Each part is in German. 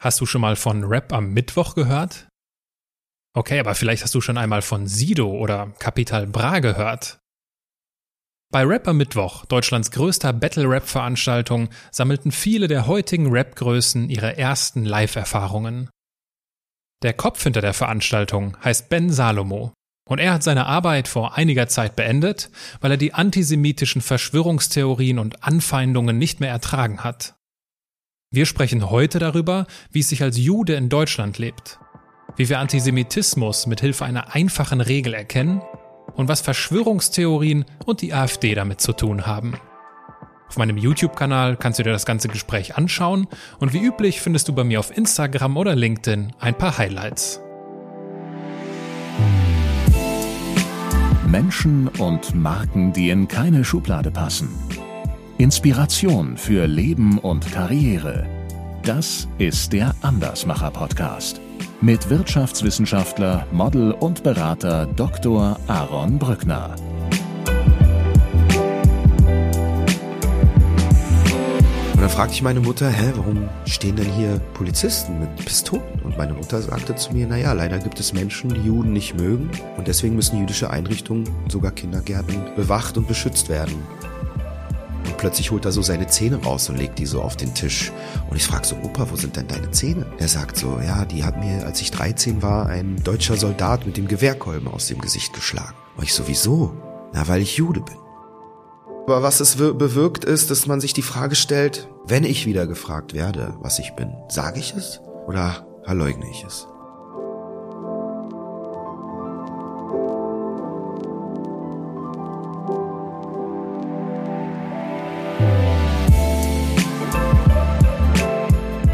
Hast du schon mal von Rap am Mittwoch gehört? Okay, aber vielleicht hast du schon einmal von Sido oder Capital Bra gehört. Bei Rap am Mittwoch, Deutschlands größter Battle-Rap-Veranstaltung, sammelten viele der heutigen Rap-Größen ihre ersten Live-Erfahrungen. Der Kopf hinter der Veranstaltung heißt Ben Salomo und er hat seine Arbeit vor einiger Zeit beendet, weil er die antisemitischen Verschwörungstheorien und Anfeindungen nicht mehr ertragen hat. Wir sprechen heute darüber, wie es sich als Jude in Deutschland lebt, wie wir Antisemitismus mit Hilfe einer einfachen Regel erkennen und was Verschwörungstheorien und die AfD damit zu tun haben. Auf meinem YouTube-Kanal kannst du dir das ganze Gespräch anschauen und wie üblich findest du bei mir auf Instagram oder LinkedIn ein paar Highlights. Menschen und Marken, die in keine Schublade passen. Inspiration für Leben und Karriere. Das ist der Andersmacher Podcast mit Wirtschaftswissenschaftler, Model und Berater Dr. Aaron Brückner. Und dann fragte ich meine Mutter, hä, warum stehen denn hier Polizisten mit Pistolen? Und meine Mutter sagte zu mir, naja, leider gibt es Menschen, die Juden nicht mögen und deswegen müssen jüdische Einrichtungen, sogar Kindergärten, bewacht und beschützt werden. Plötzlich holt er so seine Zähne raus und legt die so auf den Tisch. Und ich frage so, Opa, wo sind denn deine Zähne? Er sagt so, ja, die hat mir, als ich 13 war, ein deutscher Soldat mit dem Gewehrkolben aus dem Gesicht geschlagen. Und ich so, wieso? Na, weil ich Jude bin. Aber was es bewirkt ist, dass man sich die Frage stellt, wenn ich wieder gefragt werde, was ich bin, sage ich es oder verleugne ich es?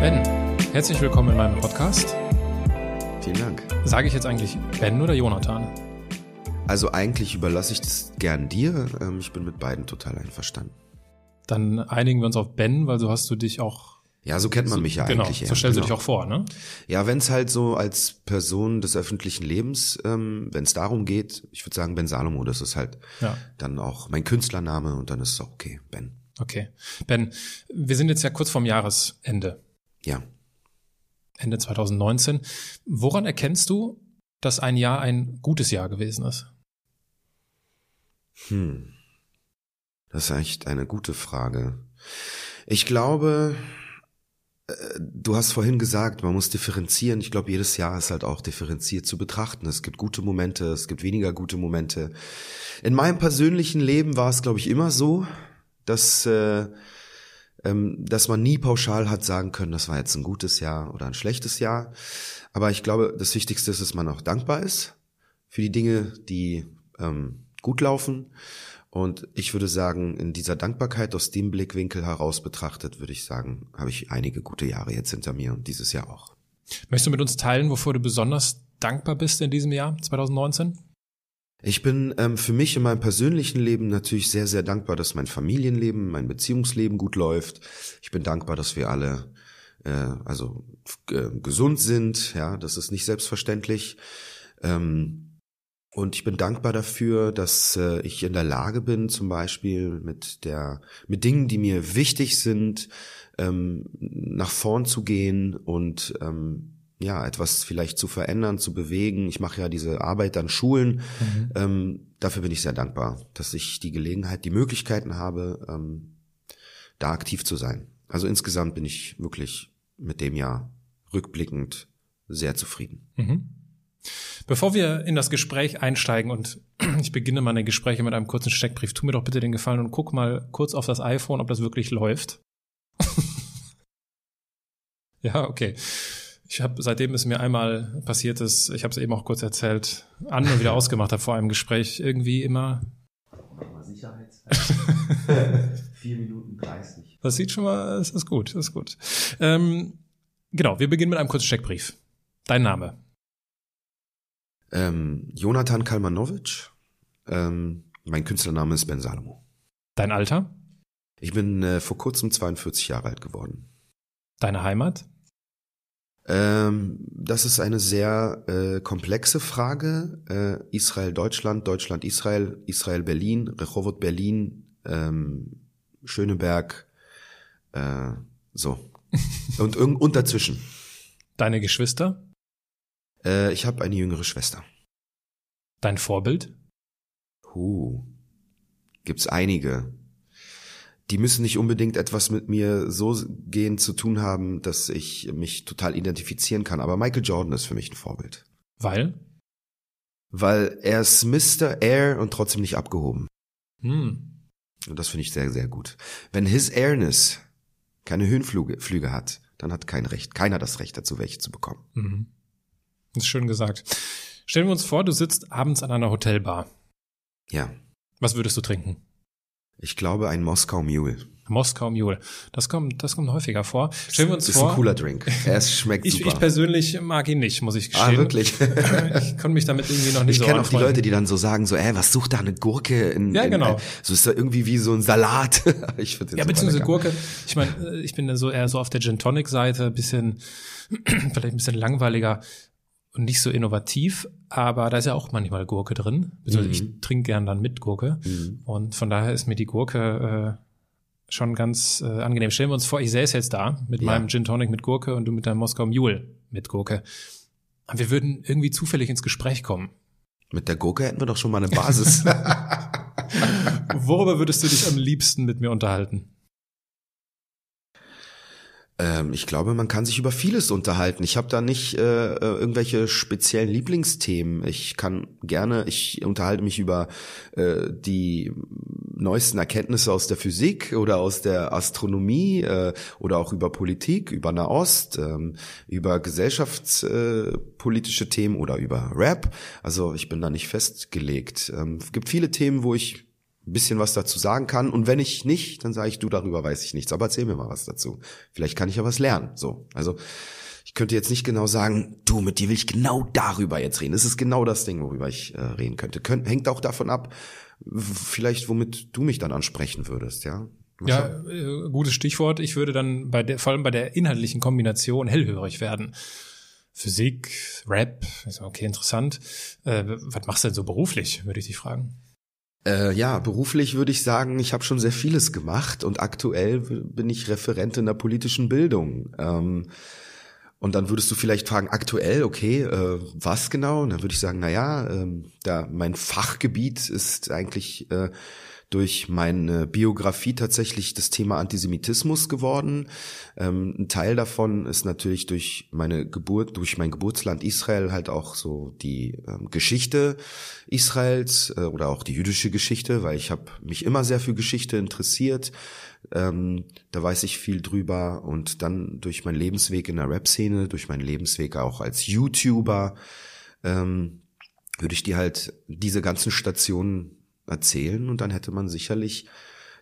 Herzlich willkommen in meinem Podcast. Vielen Dank. Sage ich jetzt eigentlich Ben oder Jonathan? Also eigentlich überlasse ich das gern dir. Ähm, ich bin mit beiden total einverstanden. Dann einigen wir uns auf Ben, weil so hast du dich auch. Ja, so kennt man mich ja genau, eigentlich. Genau, so stellst genau. du dich auch vor, ne? Ja, wenn es halt so als Person des öffentlichen Lebens, ähm, wenn es darum geht, ich würde sagen Ben Salomo, das ist halt ja. dann auch mein Künstlername und dann ist es auch okay, Ben. Okay. Ben, wir sind jetzt ja kurz vorm Jahresende. Ja. Ende 2019. Woran erkennst du, dass ein Jahr ein gutes Jahr gewesen ist? Hm. Das ist echt eine gute Frage. Ich glaube, äh, du hast vorhin gesagt, man muss differenzieren. Ich glaube, jedes Jahr ist halt auch differenziert zu betrachten. Es gibt gute Momente, es gibt weniger gute Momente. In meinem persönlichen Leben war es, glaube ich, immer so, dass äh, dass man nie pauschal hat sagen können, das war jetzt ein gutes Jahr oder ein schlechtes Jahr. Aber ich glaube, das Wichtigste ist, dass man auch dankbar ist für die Dinge, die ähm, gut laufen. Und ich würde sagen, in dieser Dankbarkeit aus dem Blickwinkel heraus betrachtet, würde ich sagen, habe ich einige gute Jahre jetzt hinter mir und dieses Jahr auch. Möchtest du mit uns teilen, wovor du besonders dankbar bist in diesem Jahr 2019? Ich bin ähm, für mich in meinem persönlichen Leben natürlich sehr, sehr dankbar, dass mein Familienleben, mein Beziehungsleben gut läuft. Ich bin dankbar, dass wir alle äh, also gesund sind. Ja, das ist nicht selbstverständlich. Ähm, und ich bin dankbar dafür, dass äh, ich in der Lage bin, zum Beispiel mit der, mit Dingen, die mir wichtig sind, ähm, nach vorn zu gehen und ähm, ja, etwas vielleicht zu verändern, zu bewegen. Ich mache ja diese Arbeit an Schulen. Mhm. Ähm, dafür bin ich sehr dankbar, dass ich die Gelegenheit, die Möglichkeiten habe, ähm, da aktiv zu sein. Also insgesamt bin ich wirklich mit dem Jahr rückblickend sehr zufrieden. Mhm. Bevor wir in das Gespräch einsteigen und ich beginne meine Gespräche mit einem kurzen Steckbrief, tu mir doch bitte den Gefallen und guck mal kurz auf das iPhone, ob das wirklich läuft. ja, okay. Ich habe, seitdem es mir einmal passiert ist, ich habe es eben auch kurz erzählt, an und wieder ausgemacht habe vor einem Gespräch, irgendwie immer. Vier Minuten dreißig. Das sieht schon mal, das ist gut, das ist gut. Ähm, genau, wir beginnen mit einem kurzen Steckbrief. Dein Name? Ähm, Jonathan Kalmanowitsch. Ähm, mein Künstlername ist Ben Salomo. Dein Alter? Ich bin äh, vor kurzem 42 Jahre alt geworden. Deine Heimat? Ähm, das ist eine sehr äh, komplexe Frage. Äh, Israel-Deutschland, Deutschland-Israel, Israel-Berlin, Rehovot Berlin, ähm, Schöneberg, äh, so. und, und dazwischen. Deine Geschwister? Äh, ich habe eine jüngere Schwester. Dein Vorbild? Huh. Gibt's einige. Die müssen nicht unbedingt etwas mit mir so gehen zu tun haben, dass ich mich total identifizieren kann. Aber Michael Jordan ist für mich ein Vorbild. Weil? Weil er ist Mr. Air und trotzdem nicht abgehoben. Hm. Und das finde ich sehr, sehr gut. Wenn his Airness keine Höhenflüge Flüge hat, dann hat kein Recht, keiner das Recht dazu, welche zu bekommen. Mhm. Das ist schön gesagt. Stellen wir uns vor, du sitzt abends an einer Hotelbar. Ja. Was würdest du trinken? Ich glaube, ein Moskau Mule. Moskau Mule. Das kommt, das kommt häufiger vor. Stellen wir uns ist vor. ein cooler Drink. Er schmeckt ich, super. ich persönlich mag ihn nicht, muss ich gestehen. ah, wirklich? Ich konnte mich damit irgendwie noch nicht Ich so kenne auch die. Leute, die dann so sagen, so, ey, was sucht da eine Gurke in, Ja, in genau. äh, so ist da irgendwie wie so ein Salat. ich finde Ja, beziehungsweise lecker. Gurke. Ich meine, äh, ich bin dann so eher so auf der Gin Tonic Seite, bisschen, vielleicht ein bisschen langweiliger und nicht so innovativ, aber da ist ja auch manchmal Gurke drin. Beziehungsweise ich trinke gern dann mit Gurke. Mhm. Und von daher ist mir die Gurke äh, schon ganz äh, angenehm. Stellen wir uns vor, ich säße jetzt da mit Ja. meinem Gin Tonic mit Gurke und du mit deinem Moskau Mule mit Gurke. Und wir würden irgendwie zufällig ins Gespräch kommen. Mit der Gurke hätten wir doch schon mal eine Basis. Worüber würdest du dich am liebsten mit mir unterhalten? Ähm, ich glaube, man kann sich über vieles unterhalten. Ich habe da nicht äh, äh, irgendwelche speziellen Lieblingsthemen. Ich kann gerne, ich unterhalte mich über äh, die neuesten Erkenntnisse aus der Physik oder aus der Astronomie äh, oder auch über Politik, über Nahost, ähm, über gesellschaftspolitische äh, Themen oder über Rap. Also ich bin da nicht festgelegt. Ähm, es gibt viele Themen, wo ich ein bisschen was dazu sagen kann. Und wenn ich nicht, dann sage ich, du, darüber weiß ich nichts. Aber erzähl mir mal was dazu. Vielleicht kann ich ja was lernen. So, also ich könnte jetzt nicht genau sagen, du, mit dir will ich genau darüber jetzt reden. Das ist genau das Ding, worüber ich äh, reden könnte. Könnt, hängt auch davon ab, vielleicht womit du mich dann ansprechen würdest, ja. Mal Ja, äh, gutes Stichwort. Ich würde dann bei der, vor allem bei der inhaltlichen Kombination hellhörig werden. Physik, Rap, okay, interessant. Äh, was machst du denn so beruflich, würde ich dich fragen. Äh, ja, beruflich würde ich sagen, ich habe schon sehr vieles gemacht und aktuell bin ich Referent in der politischen Bildung. Ähm, und dann würdest du vielleicht fragen, aktuell, okay, äh, was genau? Und dann würde ich sagen, na ja, ähm, da mein Fachgebiet ist eigentlich äh, durch meine Biografie tatsächlich das Thema Antisemitismus geworden. Ähm, ein Teil davon ist natürlich durch meine Geburt, durch mein Geburtsland Israel halt auch so die ähm, Geschichte Israels äh, oder auch die jüdische Geschichte, weil ich habe mich immer sehr für Geschichte interessiert. Ähm, da weiß ich viel drüber und dann durch meinen Lebensweg in der Rap-Szene, durch meinen Lebensweg auch als YouTuber, ähm, würde ich dir halt diese ganzen Stationen erzählen und dann hätte man sicherlich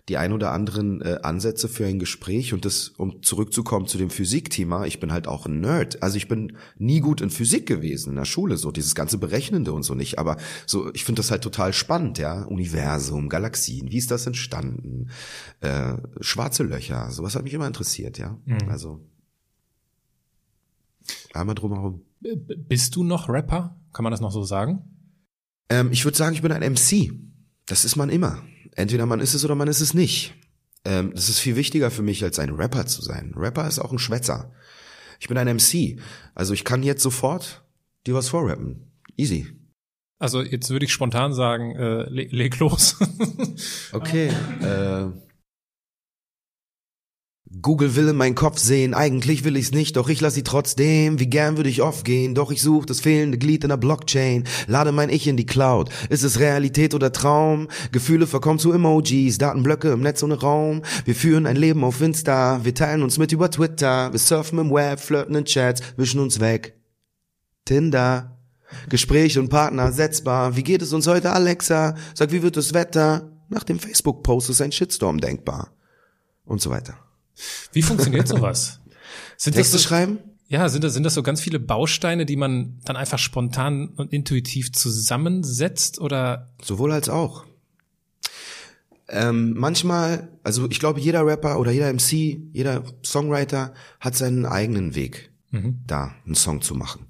die ein oder anderen äh, Ansätze für ein Gespräch und das, um zurückzukommen zu dem Physikthema, ich bin halt auch ein Nerd. Also ich bin nie gut in Physik gewesen in der Schule, so dieses ganze Berechnende und so nicht. Aber so, ich finde das halt total spannend, ja. Universum, Galaxien, wie ist das entstanden? Äh, schwarze Löcher, sowas hat mich immer interessiert, ja. Also einmal drumherum. Bist du noch Rapper? Kann man das noch so sagen? Ähm, ich würde sagen, ich bin ein MC. Das ist man immer. Entweder man ist es oder man ist es nicht. Ähm, das ist viel wichtiger für mich, als ein Rapper zu sein. Rapper ist auch ein Schwätzer. Ich bin ein MC. Also ich kann jetzt sofort dir was vorrappen. Easy. Also jetzt würde ich spontan sagen, äh, le leg los. Okay. Äh, Google will in meinen Kopf sehen, eigentlich will ich's nicht, doch ich lass sie trotzdem. Wie gern würde ich oft gehen, doch ich such das fehlende Glied in der Blockchain. Lade mein Ich in die Cloud. Ist es Realität oder Traum? Gefühle verkommen zu Emojis, Datenblöcke im Netz ohne Raum. Wir führen ein Leben auf Insta, wir teilen uns mit über Twitter. Wir surfen im Web, flirten in Chats, wischen uns weg. Tinder. Gespräch und Partner ersetzbar. Wie geht es uns heute, Alexa? Sag, wie wird das Wetter? Nach dem Facebook-Post ist ein Shitstorm denkbar. Und so weiter. Wie funktioniert sowas? Sind Texte das so, schreiben? ja, sind das, sind das so ganz viele Bausteine, die man dann einfach spontan und intuitiv zusammensetzt oder Sowohl als auch. Ähm, manchmal, also ich glaube, jeder Rapper oder jeder MC, jeder Songwriter hat seinen eigenen Weg, da einen Song zu machen.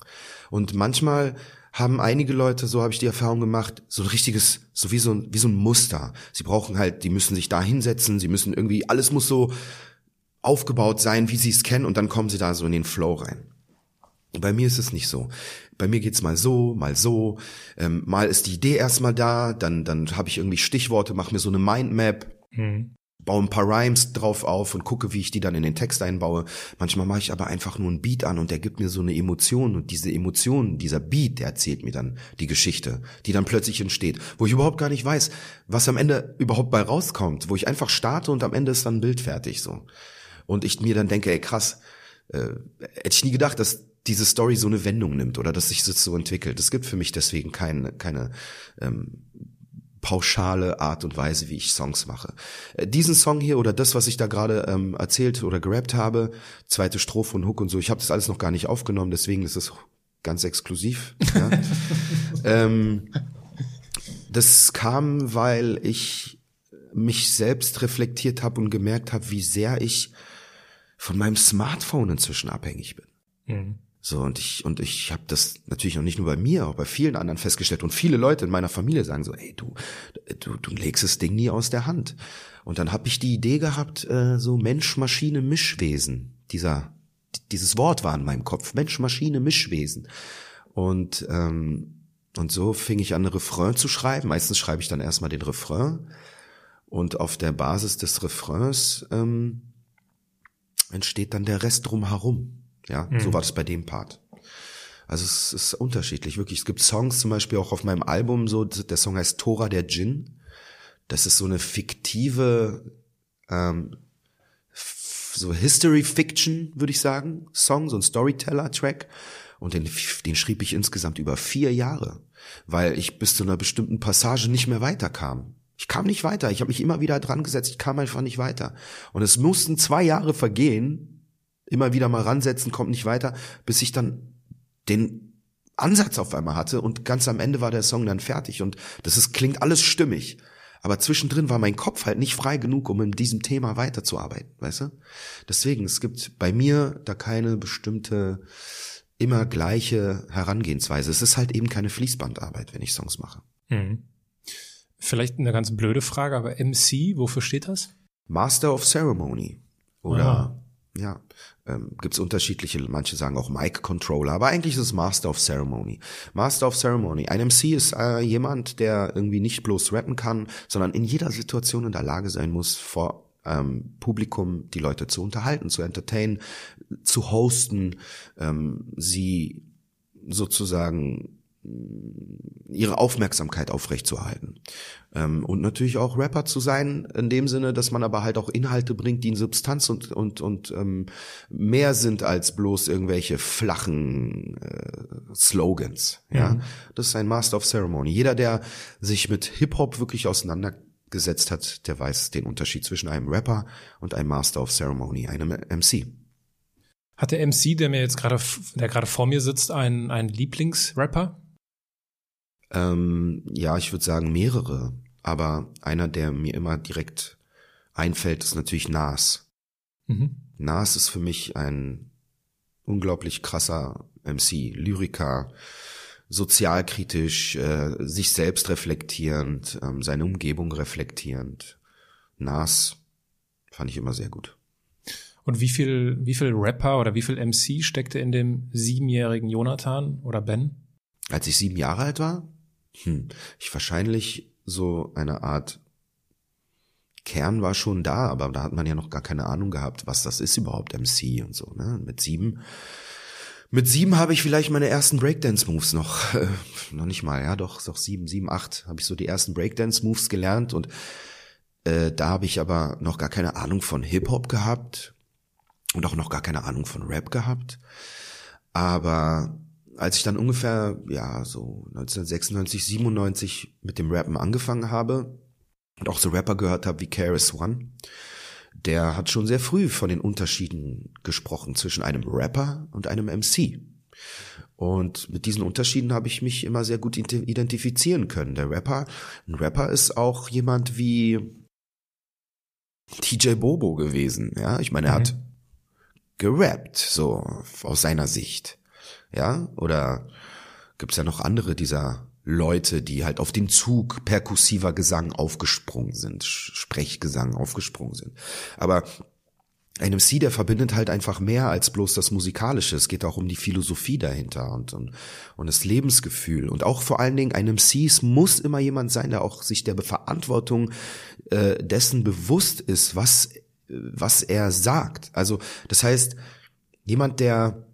Und manchmal haben einige Leute, so habe ich die Erfahrung gemacht, so ein richtiges, so wie so ein, wie so ein Muster. Sie brauchen halt, die müssen sich da hinsetzen, sie müssen irgendwie, alles muss so aufgebaut sein, wie sie es kennen, und dann kommen sie da so in den Flow rein. Bei mir ist es nicht so. Bei mir geht's mal so, mal so. Ähm, mal ist die Idee erstmal da, dann dann habe ich irgendwie Stichworte, mache mir so eine Mindmap. Mhm baue ein paar Rhymes drauf auf und gucke, wie ich die dann in den Text einbaue. Manchmal mache ich aber einfach nur einen Beat an und der gibt mir so eine Emotion und diese Emotion, dieser Beat, der erzählt mir dann die Geschichte, die dann plötzlich entsteht, wo ich überhaupt gar nicht weiß, was am Ende überhaupt bei rauskommt, wo ich einfach starte und am Ende ist dann ein Bild fertig so. Und ich mir dann denke, ey krass, äh, hätte ich nie gedacht, dass diese Story so eine Wendung nimmt oder dass sich das so entwickelt. Es gibt für mich deswegen keine, keine ähm, pauschale Art und Weise, wie ich Songs mache. Äh, diesen Song hier oder das, was ich da gerade ähm, erzählt oder gerappt habe, zweite Strophe und Hook und so, ich habe das alles noch gar nicht aufgenommen, deswegen ist es ganz exklusiv. Ja. ähm, das kam, weil ich mich selbst reflektiert habe und gemerkt habe, wie sehr ich von meinem Smartphone inzwischen abhängig bin. Mhm. So, und ich, und ich habe das natürlich auch nicht nur bei mir, auch bei vielen anderen festgestellt. Und viele Leute in meiner Familie sagen so, ey, du, du, du legst das Ding nie aus der Hand. Und dann habe ich die Idee gehabt, äh, so Mensch-Maschine-Mischwesen. Dieser, dieses Wort war in meinem Kopf. Mensch-Maschine-Mischwesen. Und, ähm, und so fing ich an, Refrain zu schreiben. Meistens schreibe ich dann erstmal den Refrain. Und auf der Basis des Refrains ähm, entsteht dann der Rest drumherum. Ja, mhm. so war das bei dem Part. Also es ist unterschiedlich, wirklich. Es gibt Songs zum Beispiel auch auf meinem Album, so der Song heißt Tora der Djinn. Das ist so eine fiktive, ähm, so History Fiction, würde ich sagen, Song, so ein Storyteller-Track. Und den, den schrieb ich insgesamt über vier Jahre, weil ich bis zu einer bestimmten Passage nicht mehr weiterkam. Ich kam nicht weiter. Ich habe mich immer wieder dran gesetzt. Ich kam einfach nicht weiter. Und es mussten zwei Jahre vergehen, immer wieder mal ransetzen, kommt nicht weiter, bis ich dann den Ansatz auf einmal hatte und ganz am Ende war der Song dann fertig und das ist, klingt alles stimmig. Aber zwischendrin war mein Kopf halt nicht frei genug, um in diesem Thema weiterzuarbeiten, weißt du? Deswegen, es gibt bei mir da keine bestimmte, immer gleiche Herangehensweise. Es ist halt eben keine Fließbandarbeit, wenn ich Songs mache. Mhm. Vielleicht eine ganz blöde Frage, aber MC, wofür steht das? Master of Ceremony. Oder ah. Ja, ähm, gibt es unterschiedliche, manche sagen auch Mic Controller, aber eigentlich ist es Master of Ceremony. Master of Ceremony. Ein MC ist äh, jemand, der irgendwie nicht bloß rappen kann, sondern in jeder Situation in der Lage sein muss, vor ähm, Publikum die Leute zu unterhalten, zu entertainen, zu hosten, ähm, sie sozusagen ihre Aufmerksamkeit aufrechtzuerhalten. Ähm, und natürlich auch Rapper zu sein, in dem Sinne, dass man aber halt auch Inhalte bringt, die in Substanz und, und, und ähm, mehr sind als bloß irgendwelche flachen äh, Slogans. Ja, mhm. das ist ein Master of Ceremony. Jeder, der sich mit Hip-Hop wirklich auseinandergesetzt hat, der weiß den Unterschied zwischen einem Rapper und einem Master of Ceremony, einem MC. Hat der MC, der mir jetzt gerade, der gerade vor mir sitzt, einen, einen Lieblingsrapper? Ähm, ja, ich würde sagen mehrere. Aber einer, der mir immer direkt einfällt, ist natürlich Nas. Mhm. Nas ist für mich ein unglaublich krasser MC, Lyriker, sozialkritisch, äh, sich selbst reflektierend, ähm, seine Umgebung reflektierend. Nas fand ich immer sehr gut. Und wie viel, wie viel Rapper oder wie viel MC steckte in dem siebenjährigen Jonathan oder Ben? Als ich sieben Jahre alt war? Hm, ich wahrscheinlich so eine Art Kern war schon da, aber da hat man ja noch gar keine Ahnung gehabt, was das ist überhaupt MC und so. Ne? Mit sieben, mit sieben habe ich vielleicht meine ersten Breakdance-Moves noch, äh, noch nicht mal, ja, doch, doch sieben, sieben, acht habe ich so die ersten Breakdance-Moves gelernt und äh, da habe ich aber noch gar keine Ahnung von Hip Hop gehabt und auch noch gar keine Ahnung von Rap gehabt. Aber als ich dann ungefähr, ja, so 1996, 97 mit dem Rappen angefangen habe und auch so Rapper gehört habe wie KRS One, der hat schon sehr früh von den Unterschieden gesprochen zwischen einem Rapper und einem MC. Und mit diesen Unterschieden habe ich mich immer sehr gut identifizieren können. Der Rapper, ein Rapper ist auch jemand wie TJ Bobo gewesen, ja. Ich meine, er mhm. hat gerappt, so aus seiner Sicht. Ja, oder gibt's ja noch andere dieser Leute, die halt auf den Zug perkussiver Gesang aufgesprungen sind, Sprechgesang aufgesprungen sind. Aber ein MC, der verbindet halt einfach mehr als bloß das Musikalische. Es geht auch um die Philosophie dahinter und, und, und das Lebensgefühl. Und auch vor allen Dingen ein MC, es muss immer jemand sein, der auch sich der Verantwortung äh, dessen bewusst ist, was, was er sagt. Also das heißt, jemand, der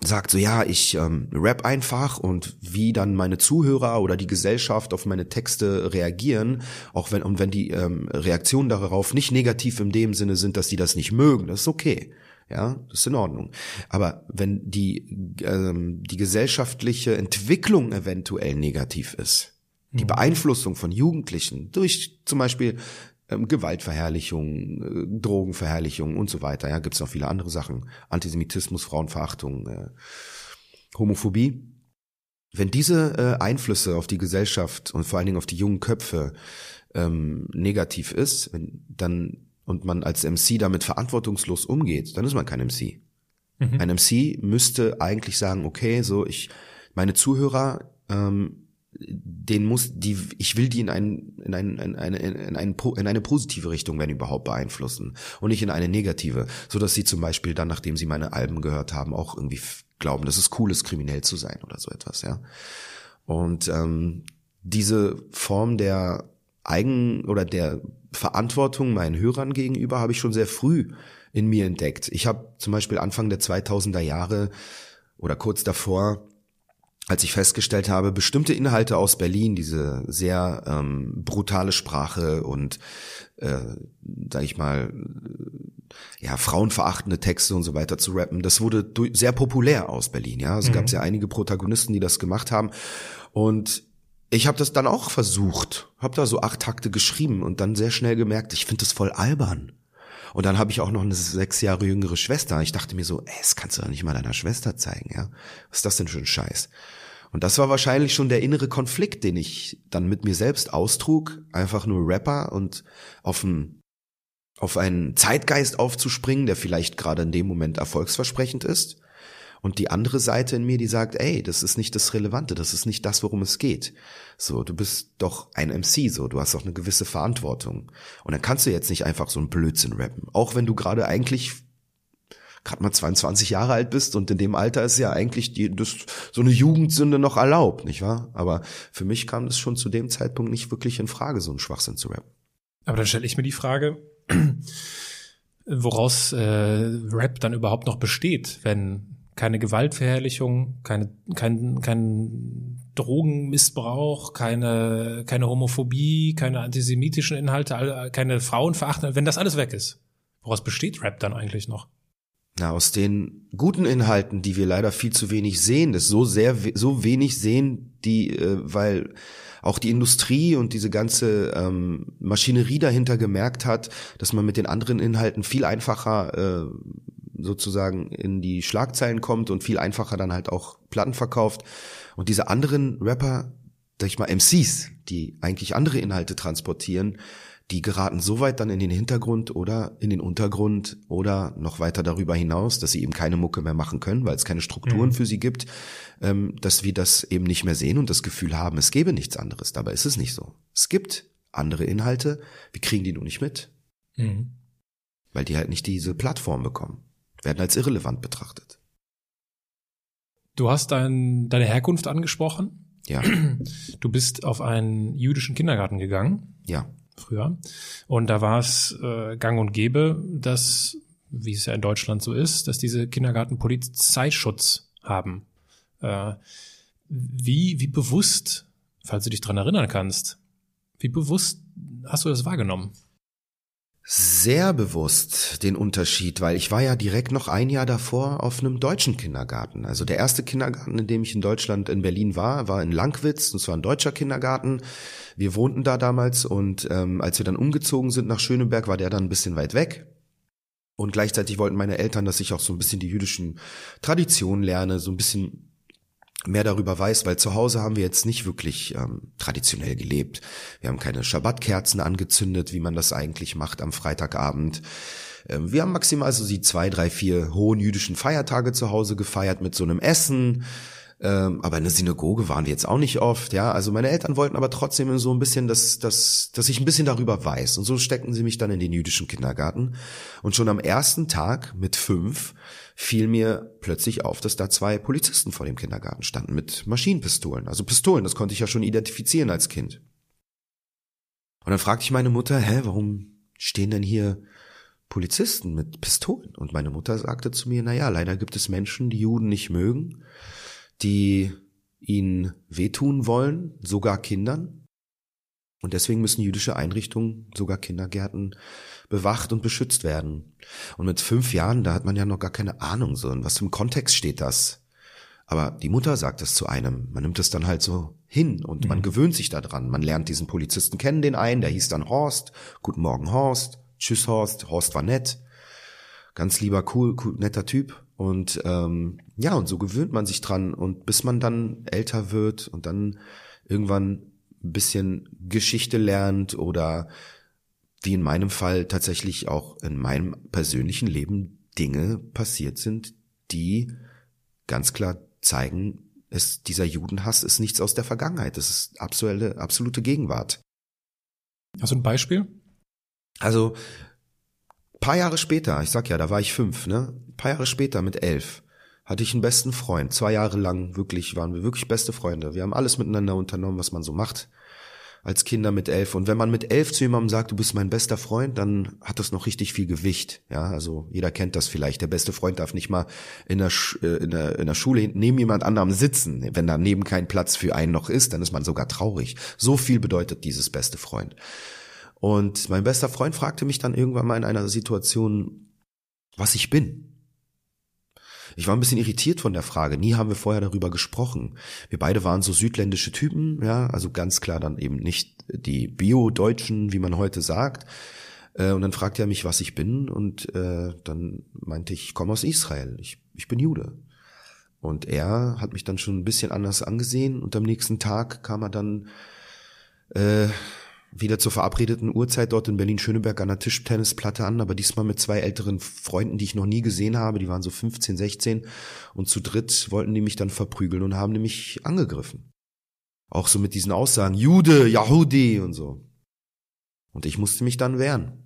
sagt so, ja, ich ähm, rap einfach und wie dann meine Zuhörer oder die Gesellschaft auf meine Texte reagieren, auch wenn und wenn die ähm, Reaktionen darauf nicht negativ in dem Sinne sind, dass die das nicht mögen, das ist okay. Ja, das ist in Ordnung. Aber wenn die, ähm, die gesellschaftliche Entwicklung eventuell negativ ist, die mhm. Beeinflussung von Jugendlichen durch zum Beispiel ähm, Gewaltverherrlichung, äh, Drogenverherrlichung und so weiter. Ja, gibt es noch viele andere Sachen. Antisemitismus, Frauenverachtung, äh, Homophobie. Wenn diese äh, Einflüsse auf die Gesellschaft und vor allen Dingen auf die jungen Köpfe ähm, negativ ist, wenn, dann und man als MC damit verantwortungslos umgeht, dann ist man kein MC. Mhm. Ein MC müsste eigentlich sagen, okay, so ich meine Zuhörer ähm, den muss die ich will die in ein, in ein, in eine in eine in eine positive Richtung wenn überhaupt beeinflussen und nicht in eine negative so dass sie zum Beispiel dann nachdem sie meine Alben gehört haben auch irgendwie glauben dass es cool ist kriminell zu sein oder so etwas ja. Und ähm, diese Form der Eigen oder der Verantwortung meinen Hörern gegenüber habe ich schon sehr früh in mir entdeckt. Ich habe zum Beispiel Anfang der 2000er Jahre oder kurz davor als ich festgestellt habe, bestimmte Inhalte aus Berlin, diese sehr ähm, brutale Sprache und, äh, sag ich mal, äh, ja, frauenverachtende Texte und so weiter zu rappen, das wurde sehr populär aus Berlin. Ja, also mhm. gab es ja einige Protagonisten, die das gemacht haben und ich habe das dann auch versucht, habe da so acht Takte geschrieben und dann sehr schnell gemerkt, ich finde das voll albern. Und dann habe ich auch noch eine sechs Jahre jüngere Schwester. Ich dachte mir so, ey, das kannst du doch nicht mal deiner Schwester zeigen, ja? Was ist das denn für ein Scheiß? Und das war wahrscheinlich schon der innere Konflikt, den ich dann mit mir selbst austrug, einfach nur Rapper und auf einen, auf einen Zeitgeist aufzuspringen, der vielleicht gerade in dem Moment erfolgsversprechend ist. Und die andere Seite in mir, die sagt, ey, das ist nicht das Relevante, das ist nicht das, worum es geht. So, du bist doch ein MC, so, du hast doch eine gewisse Verantwortung. Und dann kannst du jetzt nicht einfach so einen Blödsinn rappen. Auch wenn du gerade eigentlich gerade mal 22 Jahre alt bist und in dem Alter ist ja eigentlich die, das, so eine Jugendsünde noch erlaubt, nicht wahr? Aber für mich kam das schon zu dem Zeitpunkt nicht wirklich in Frage, so einen Schwachsinn zu rappen. Aber dann stelle ich mir die Frage, woraus äh, Rap dann überhaupt noch besteht, wenn keine Gewaltverherrlichung, keine, kein, kein Drogenmissbrauch, keine, keine Homophobie, keine antisemitischen Inhalte, keine Frauenverachtung, wenn das alles weg ist. Woraus besteht Rap dann eigentlich noch? Na, aus den guten Inhalten, die wir leider viel zu wenig sehen, das so sehr, so wenig sehen, die, äh, weil auch die Industrie und diese ganze ähm, Maschinerie dahinter gemerkt hat, dass man mit den anderen Inhalten viel einfacher äh, sozusagen in die Schlagzeilen kommt und viel einfacher dann halt auch Platten verkauft. Und diese anderen Rapper, sag ich mal, MCs, die eigentlich andere Inhalte transportieren, die geraten so weit dann in den Hintergrund oder in den Untergrund oder noch weiter darüber hinaus, dass sie eben keine Mucke mehr machen können, weil es keine Strukturen mhm. für sie gibt, ähm, dass wir das eben nicht mehr sehen und das Gefühl haben, es gäbe nichts anderes. Dabei ist es nicht so. Es gibt andere Inhalte, wir kriegen die nur nicht mit. Mhm. Weil die halt nicht diese Plattform bekommen, werden als irrelevant betrachtet. Du hast dein, deine Herkunft angesprochen. Ja. Du bist auf einen jüdischen Kindergarten gegangen. Ja früher. Und da war es äh, gang und gäbe, dass, wie es ja in Deutschland so ist, dass diese Kindergarten Polizeischutz haben. Äh, wie, wie bewusst, falls du dich dran erinnern kannst, wie bewusst hast du das wahrgenommen? Sehr bewusst den Unterschied, weil ich war ja direkt noch ein Jahr davor auf einem deutschen Kindergarten. Also der erste Kindergarten, in dem ich in Deutschland in Berlin war, war in Langwitz, und zwar ein deutscher Kindergarten. Wir wohnten da damals und ähm, als wir dann umgezogen sind nach Schöneberg, war der dann ein bisschen weit weg. Und gleichzeitig wollten meine Eltern, dass ich auch so ein bisschen die jüdischen Traditionen lerne, so ein bisschen mehr darüber weiß, weil zu Hause haben wir jetzt nicht wirklich ähm, traditionell gelebt. Wir haben keine Schabbatkerzen angezündet, wie man das eigentlich macht am Freitagabend. Ähm, wir haben maximal so die zwei, drei, vier hohen jüdischen Feiertage zu Hause gefeiert mit so einem Essen. Ähm, aber in der Synagoge waren wir jetzt auch nicht oft, ja. Also meine Eltern wollten aber trotzdem so ein bisschen, dass, dass, dass ich ein bisschen darüber weiß. Und so steckten sie mich dann in den jüdischen Kindergarten. Und schon am ersten Tag mit fünf fiel mir plötzlich auf, dass da zwei Polizisten vor dem Kindergarten standen mit Maschinenpistolen. Also Pistolen, das konnte ich ja schon identifizieren als Kind. Und dann fragte ich meine Mutter, hä, warum stehen denn hier Polizisten mit Pistolen? Und meine Mutter sagte zu mir, na ja, leider gibt es Menschen, die Juden nicht mögen die ihnen wehtun wollen, sogar Kindern. Und deswegen müssen jüdische Einrichtungen, sogar Kindergärten, bewacht und beschützt werden. Und mit fünf Jahren, da hat man ja noch gar keine Ahnung, so in was für einem Kontext steht das. Aber die Mutter sagt es zu einem. Man nimmt es dann halt so hin und mhm. man gewöhnt sich daran. Man lernt diesen Polizisten kennen, den einen, der hieß dann Horst. Guten Morgen, Horst. Tschüss, Horst. Horst war nett. Ganz lieber, cool, cool netter Typ. Und ähm, ja, und so gewöhnt man sich dran. Und bis man dann älter wird und dann irgendwann ein bisschen Geschichte lernt oder wie in meinem Fall tatsächlich auch in meinem persönlichen Leben Dinge passiert sind, die ganz klar zeigen, es, dieser Judenhass ist nichts aus der Vergangenheit. Das ist absolute, absolute Gegenwart. Hast du ein Beispiel? Also, paar Jahre später, ich sag ja, da war ich fünf, ne? paar Jahre später mit elf hatte ich einen besten Freund. Zwei Jahre lang wirklich waren wir wirklich beste Freunde. Wir haben alles miteinander unternommen, was man so macht als Kinder mit elf. Und wenn man mit elf zu jemandem sagt, du bist mein bester Freund, dann hat das noch richtig viel Gewicht. Ja, also jeder kennt das vielleicht. Der beste Freund darf nicht mal in der, äh, in der, in der Schule neben jemand anderem sitzen. Wenn da neben kein Platz für einen noch ist, dann ist man sogar traurig. So viel bedeutet dieses beste Freund. Und mein bester Freund fragte mich dann irgendwann mal in einer Situation, was ich bin. Ich war ein bisschen irritiert von der Frage. Nie haben wir vorher darüber gesprochen. Wir beide waren so südländische Typen, ja, also ganz klar dann eben nicht die Bio-Deutschen, wie man heute sagt. Äh, und dann fragte er mich, was ich bin, und äh, dann meinte ich, ich komme aus Israel, ich, ich bin Jude. Und er hat mich dann schon ein bisschen anders angesehen und am nächsten Tag kam er dann äh, wieder zur verabredeten Uhrzeit dort in Berlin-Schöneberg an der Tischtennisplatte an, aber diesmal mit zwei älteren Freunden, die ich noch nie gesehen habe, die waren so 15, 16 und zu dritt wollten die mich dann verprügeln und haben nämlich angegriffen. Auch so mit diesen Aussagen, Jude, Yahudi und so. Und ich musste mich dann wehren.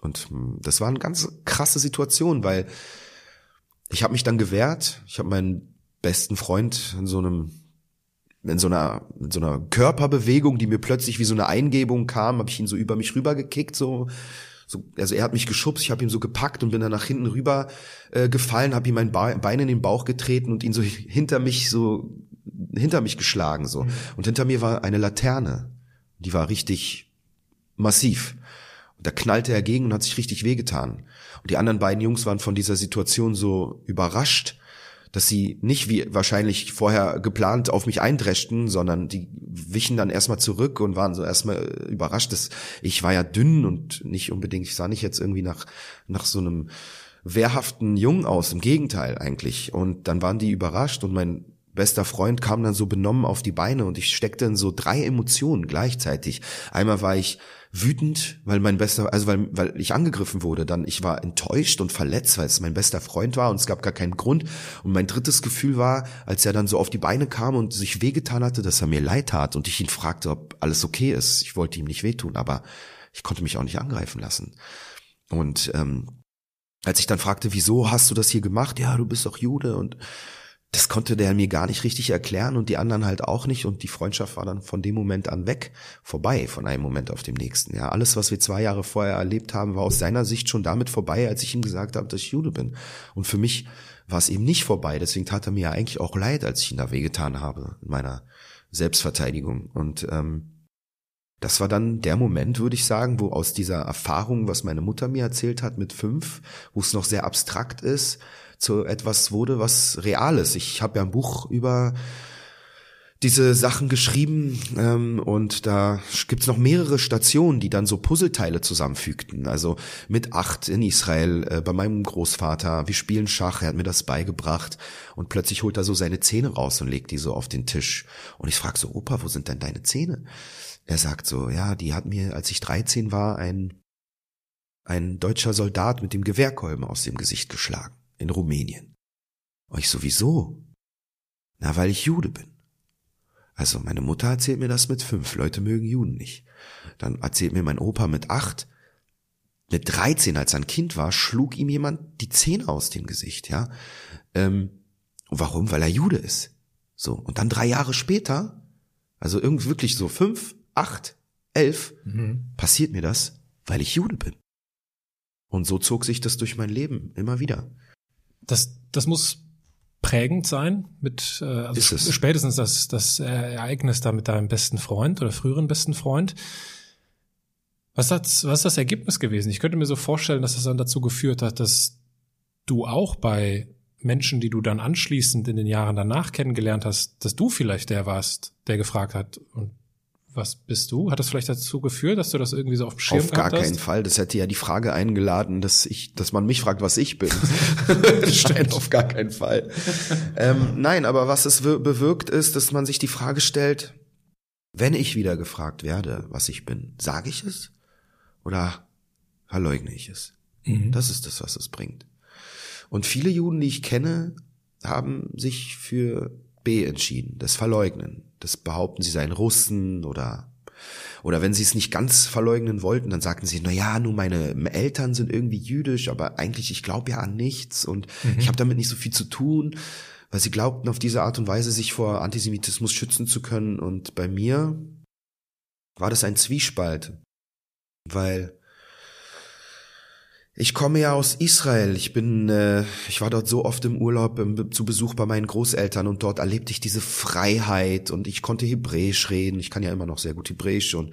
Und hm, das war eine ganz krasse Situation, weil ich habe mich dann gewehrt, ich habe meinen besten Freund in so einem in so einer, in so einer Körperbewegung, die mir plötzlich wie so eine Eingebung kam, habe ich ihn so über mich rübergekickt, so, so, also er hat mich geschubst, ich habe ihn so gepackt und bin dann nach hinten rüber äh, gefallen, habe ihm mein ba Bein in den Bauch getreten und ihn so hinter mich so hinter mich geschlagen so. Mhm. Und hinter mir war eine Laterne, die war richtig massiv. Und da knallte er gegen und hat sich richtig wehgetan. Und die anderen beiden Jungs waren von dieser Situation so überrascht dass sie nicht wie wahrscheinlich vorher geplant auf mich eindreschten, sondern die wichen dann erstmal zurück und waren so erstmal überrascht, dass ich war ja dünn und nicht unbedingt, ich sah nicht jetzt irgendwie nach, nach so einem wehrhaften Jungen aus, im Gegenteil eigentlich. Und dann waren die überrascht und mein bester Freund kam dann so benommen auf die Beine und ich steckte in so drei Emotionen gleichzeitig. Einmal war ich wütend, weil mein bester, also weil, weil ich angegriffen wurde. Dann ich war enttäuscht und verletzt, weil es mein bester Freund war und es gab gar keinen Grund. Und mein drittes Gefühl war, als er dann so auf die Beine kam und sich wehgetan hatte, dass er mir leid tat und ich ihn fragte, ob alles okay ist. Ich wollte ihm nicht wehtun, aber ich konnte mich auch nicht angreifen lassen. Und ähm, als ich dann fragte, wieso hast du das hier gemacht? Ja, du bist doch Jude und das konnte der mir gar nicht richtig erklären und die anderen halt auch nicht und die Freundschaft war dann von dem Moment an weg, vorbei von einem Moment auf dem nächsten. Ja, alles, was wir zwei Jahre vorher erlebt haben, war aus seiner Sicht schon damit vorbei, als ich ihm gesagt habe, dass ich Jude bin. Und für mich war es eben nicht vorbei. Deswegen tat er mir ja eigentlich auch leid, als ich ihn da wehgetan habe in meiner Selbstverteidigung. Und ähm, das war dann der Moment, würde ich sagen, wo aus dieser Erfahrung, was meine Mutter mir erzählt hat mit fünf, wo es noch sehr abstrakt ist, zu etwas wurde, was real ist. Ich habe ja ein Buch über diese Sachen geschrieben ähm, und da gibt's noch mehrere Stationen, die dann so Puzzleteile zusammenfügten. Also mit acht in Israel äh, bei meinem Großvater. Wir spielen Schach, er hat mir das beigebracht und plötzlich holt er so seine Zähne raus und legt die so auf den Tisch. Und ich frage so, Opa, wo sind denn deine Zähne? Er sagt so, ja, die hat mir, als ich 13 war, ein, ein deutscher Soldat mit dem Gewehrkolben aus dem Gesicht geschlagen in Rumänien. Ich sowieso. Na, weil ich Jude bin. Also meine Mutter erzählt mir das mit fünf. Leute mögen Juden nicht. Dann erzählt mir mein Opa mit acht. Mit 13, als er ein Kind war, schlug ihm jemand die Zähne aus dem Gesicht, ja. Ähm, warum? Weil er Jude ist. So. Und dann drei Jahre später, also irgendwie wirklich so fünf, acht, elf, mhm. passiert mir das, weil ich Jude bin. Und so zog sich das durch mein Leben immer wieder. Das, das muss prägend sein mit äh, also spätestens das, das Ereignis da mit deinem besten Freund oder früheren besten Freund. Was, hat, was ist das Ergebnis gewesen? Ich könnte mir so vorstellen, dass das dann dazu geführt hat, dass du auch bei Menschen, die du dann anschließend in den Jahren danach kennengelernt hast, dass du vielleicht der warst, der gefragt hat, und was bist du? Hat das vielleicht dazu geführt, dass du das irgendwie so auf dem Schirm Auf gar keinen Fall. Das hätte ja die Frage eingeladen, dass ich, dass man mich fragt, was ich bin. Stimmt. auf gar keinen Fall. ähm, nein, aber was es bewirkt ist, dass man sich die Frage stellt, wenn ich wieder gefragt werde, was ich bin, sage ich es oder verleugne ich es? Mhm. Das ist das, was es bringt. Und viele Juden, die ich kenne, haben sich für B entschieden, das Verleugnen. Das behaupten, sie seien Russen oder oder wenn sie es nicht ganz verleugnen wollten, dann sagten sie, na ja, nur meine Eltern sind irgendwie jüdisch, aber eigentlich ich glaube ja an nichts und mhm. ich habe damit nicht so viel zu tun, weil sie glaubten auf diese Art und Weise sich vor Antisemitismus schützen zu können und bei mir war das ein Zwiespalt, weil ich komme ja aus Israel. Ich bin, äh, ich war dort so oft im Urlaub ähm, zu Besuch bei meinen Großeltern und dort erlebte ich diese Freiheit und ich konnte Hebräisch reden. Ich kann ja immer noch sehr gut Hebräisch und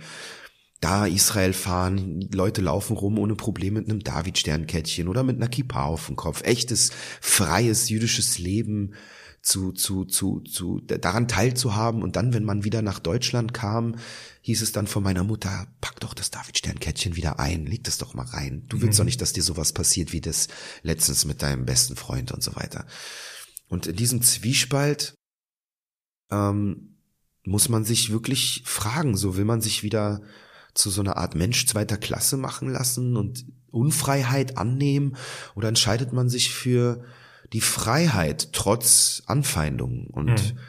da Israel fahren, Leute laufen rum ohne Probleme mit einem David-Sternkettchen oder mit einer Kippa auf dem Kopf. Echtes, freies jüdisches Leben zu, zu, zu, zu, daran teilzuhaben. Und dann, wenn man wieder nach Deutschland kam, hieß es dann von meiner Mutter, pack doch das David-Sternkettchen wieder ein, leg das doch mal rein. Du willst mhm. doch nicht, dass dir sowas passiert wie das letztens mit deinem besten Freund und so weiter. Und in diesem Zwiespalt ähm, muss man sich wirklich fragen, so will man sich wieder zu so einer Art Mensch zweiter Klasse machen lassen und Unfreiheit annehmen oder entscheidet man sich für die Freiheit trotz Anfeindungen. Und mhm.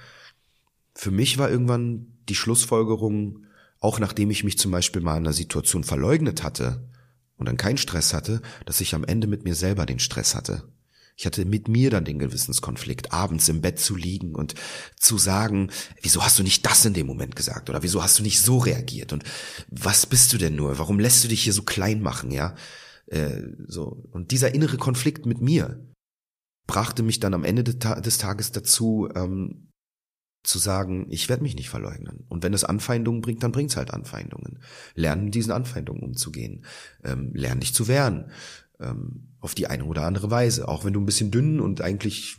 für mich war irgendwann die Schlussfolgerung, auch nachdem ich mich zum Beispiel mal in einer Situation verleugnet hatte und dann keinen Stress hatte, dass ich am Ende mit mir selber den Stress hatte. Ich hatte mit mir dann den Gewissenskonflikt, abends im Bett zu liegen und zu sagen, wieso hast du nicht das in dem Moment gesagt oder wieso hast du nicht so reagiert und was bist du denn nur? Warum lässt du dich hier so klein machen, ja? Äh, so und dieser innere Konflikt mit mir, brachte mich dann am Ende des Tages dazu, ähm, zu sagen, ich werde mich nicht verleugnen. Und wenn es Anfeindungen bringt, dann bringt es halt Anfeindungen. Lernen mit diesen Anfeindungen umzugehen. Ähm, lern dich zu wehren. Ähm, auf die eine oder andere Weise. Auch wenn du ein bisschen dünn und eigentlich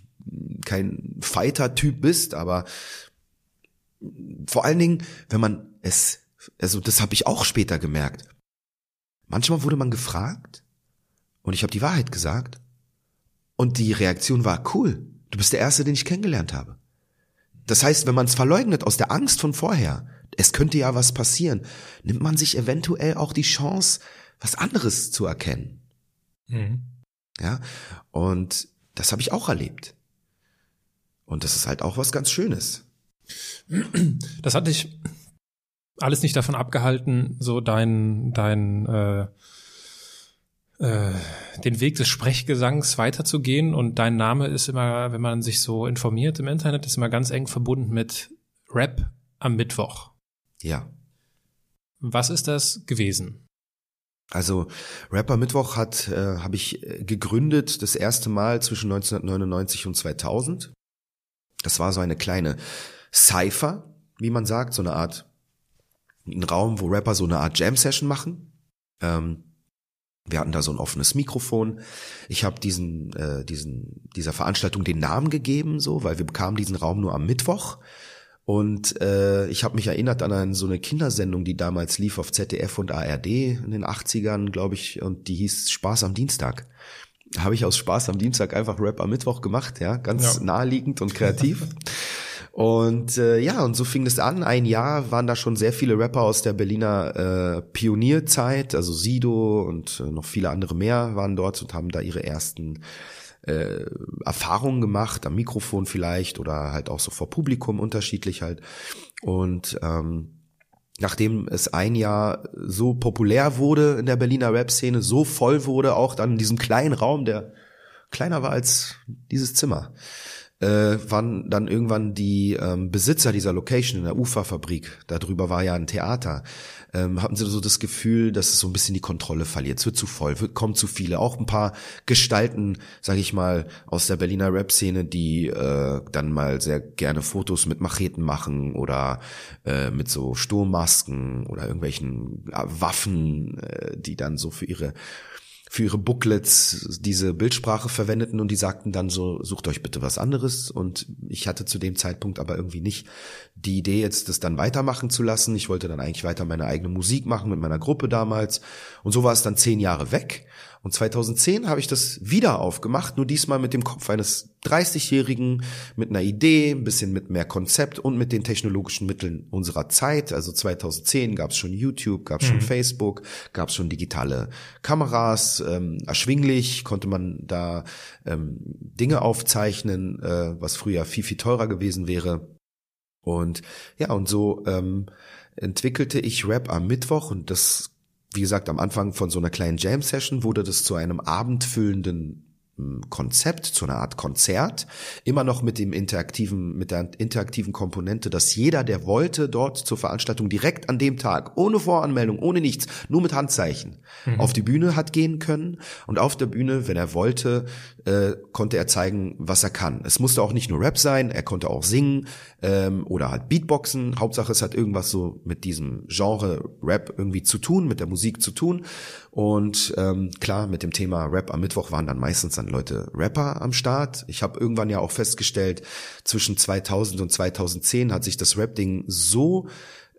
kein Fighter-Typ bist, aber vor allen Dingen, wenn man es, also das habe ich auch später gemerkt. Manchmal wurde man gefragt und ich habe die Wahrheit gesagt und die Reaktion war, cool, du bist der Erste, den ich kennengelernt habe. Das heißt, wenn man es verleugnet aus der Angst von vorher, es könnte ja was passieren, nimmt man sich eventuell auch die Chance, was anderes zu erkennen. Mhm. Ja, und das habe ich auch erlebt. Und das ist halt auch was ganz Schönes. Das hat dich alles nicht davon abgehalten, so dein, dein äh, den Weg des Sprechgesangs weiterzugehen und dein Name ist immer, wenn man sich so informiert im Internet, ist immer ganz eng verbunden mit Rap am Mittwoch. Ja. Was ist das gewesen? Also Rapper Mittwoch hat äh, habe ich äh, gegründet das erste Mal zwischen 1999 und 2000. Das war so eine kleine Cypher, wie man sagt, so eine Art ein Raum, wo Rapper so eine Art Jam Session machen. Ähm, wir hatten da so ein offenes Mikrofon. Ich habe diesen, äh, diesen, dieser Veranstaltung den Namen gegeben, so, weil wir bekamen diesen Raum nur am Mittwoch. Und äh, ich habe mich erinnert an eine, so eine Kindersendung, die damals lief auf ZDF und ARD in den 80ern, glaube ich, und die hieß Spaß am Dienstag. Habe ich aus Spaß am Dienstag einfach Rap am Mittwoch gemacht, ja, ganz ja. naheliegend und kreativ. Und äh, ja, und so fing es an. Ein Jahr waren da schon sehr viele Rapper aus der Berliner äh, Pionierzeit, also Sido und äh, noch viele andere mehr waren dort und haben da ihre ersten äh, Erfahrungen gemacht, am Mikrofon vielleicht oder halt auch so vor Publikum unterschiedlich halt. Und ähm, nachdem es ein Jahr so populär wurde in der Berliner Rap-Szene, so voll wurde, auch dann in diesem kleinen Raum, der kleiner war als dieses Zimmer, äh, waren dann irgendwann die ähm, Besitzer dieser Location in der Uferfabrik, darüber war ja ein Theater, ähm, hatten sie so das Gefühl, dass es so ein bisschen die Kontrolle verliert. Es wird zu voll, wird, kommen zu viele. Auch ein paar Gestalten, sage ich mal, aus der Berliner Rap-Szene, die äh, dann mal sehr gerne Fotos mit Macheten machen oder äh, mit so Sturmmasken oder irgendwelchen äh, Waffen, äh, die dann so für ihre für ihre Booklets diese Bildsprache verwendeten und die sagten dann so, sucht euch bitte was anderes. Und ich hatte zu dem Zeitpunkt aber irgendwie nicht die Idee, jetzt das dann weitermachen zu lassen. Ich wollte dann eigentlich weiter meine eigene Musik machen mit meiner Gruppe damals. Und so war es dann zehn Jahre weg. Und 2010 habe ich das wieder aufgemacht, nur diesmal mit dem Kopf eines 30-Jährigen, mit einer Idee, ein bisschen mit mehr Konzept und mit den technologischen Mitteln unserer Zeit. Also 2010 gab es schon YouTube, gab es mhm. schon Facebook, gab es schon digitale Kameras, ähm, erschwinglich, konnte man da ähm, Dinge aufzeichnen, äh, was früher viel, viel teurer gewesen wäre. Und ja, und so ähm, entwickelte ich Rap am Mittwoch und das wie gesagt, am Anfang von so einer kleinen Jam-Session wurde das zu einem abendfüllenden Konzept, zu einer Art Konzert, immer noch mit dem interaktiven, mit der interaktiven Komponente, dass jeder, der wollte, dort zur Veranstaltung direkt an dem Tag, ohne Voranmeldung, ohne nichts, nur mit Handzeichen, mhm. auf die Bühne hat gehen können und auf der Bühne, wenn er wollte, äh, konnte er zeigen, was er kann. Es musste auch nicht nur Rap sein, er konnte auch singen ähm, oder halt Beatboxen. Hauptsache, es hat irgendwas so mit diesem Genre Rap irgendwie zu tun, mit der Musik zu tun. Und ähm, klar, mit dem Thema Rap am Mittwoch waren dann meistens dann Leute Rapper am Start. Ich habe irgendwann ja auch festgestellt, zwischen 2000 und 2010 hat sich das Rap-Ding so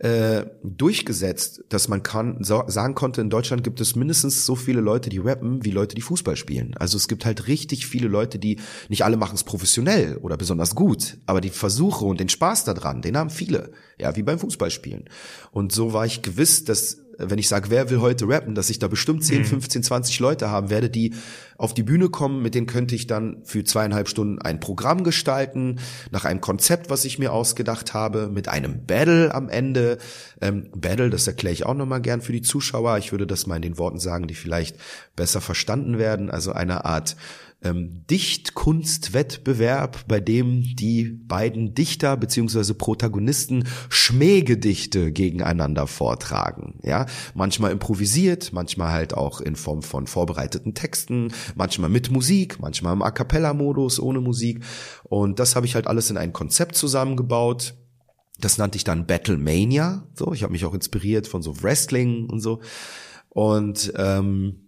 äh, durchgesetzt, dass man kann so, sagen konnte, in Deutschland gibt es mindestens so viele Leute, die rappen, wie Leute, die Fußball spielen. Also es gibt halt richtig viele Leute, die nicht alle machen es professionell oder besonders gut, aber die Versuche und den Spaß daran, den haben viele, ja, wie beim Fußballspielen. Und so war ich gewiss, dass wenn ich sage, wer will heute rappen, dass ich da bestimmt 10, 15, 20 Leute haben werde, die auf die Bühne kommen, mit denen könnte ich dann für zweieinhalb Stunden ein Programm gestalten, nach einem Konzept, was ich mir ausgedacht habe, mit einem Battle am Ende. Ähm, Battle, das erkläre ich auch nochmal gern für die Zuschauer. Ich würde das mal in den Worten sagen, die vielleicht besser verstanden werden. Also eine Art ähm, Dichtkunstwettbewerb, bei dem die beiden Dichter beziehungsweise Protagonisten Schmähgedichte gegeneinander vortragen. Ja, manchmal improvisiert, manchmal halt auch in Form von vorbereiteten Texten, manchmal mit Musik, manchmal im A cappella Modus ohne Musik. Und das habe ich halt alles in ein Konzept zusammengebaut. Das nannte ich dann Battlemania. So, ich habe mich auch inspiriert von so Wrestling und so. Und ähm,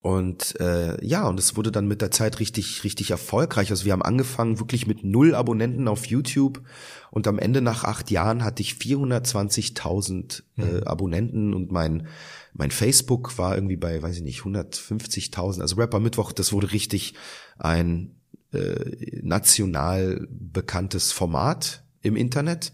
und äh, ja, und es wurde dann mit der Zeit richtig, richtig erfolgreich. Also wir haben angefangen wirklich mit null Abonnenten auf YouTube und am Ende nach acht Jahren hatte ich 420.000 äh, mhm. Abonnenten und mein mein Facebook war irgendwie bei, weiß ich nicht, 150.000. Also Rapper Mittwoch, das wurde richtig ein äh, national bekanntes Format im Internet.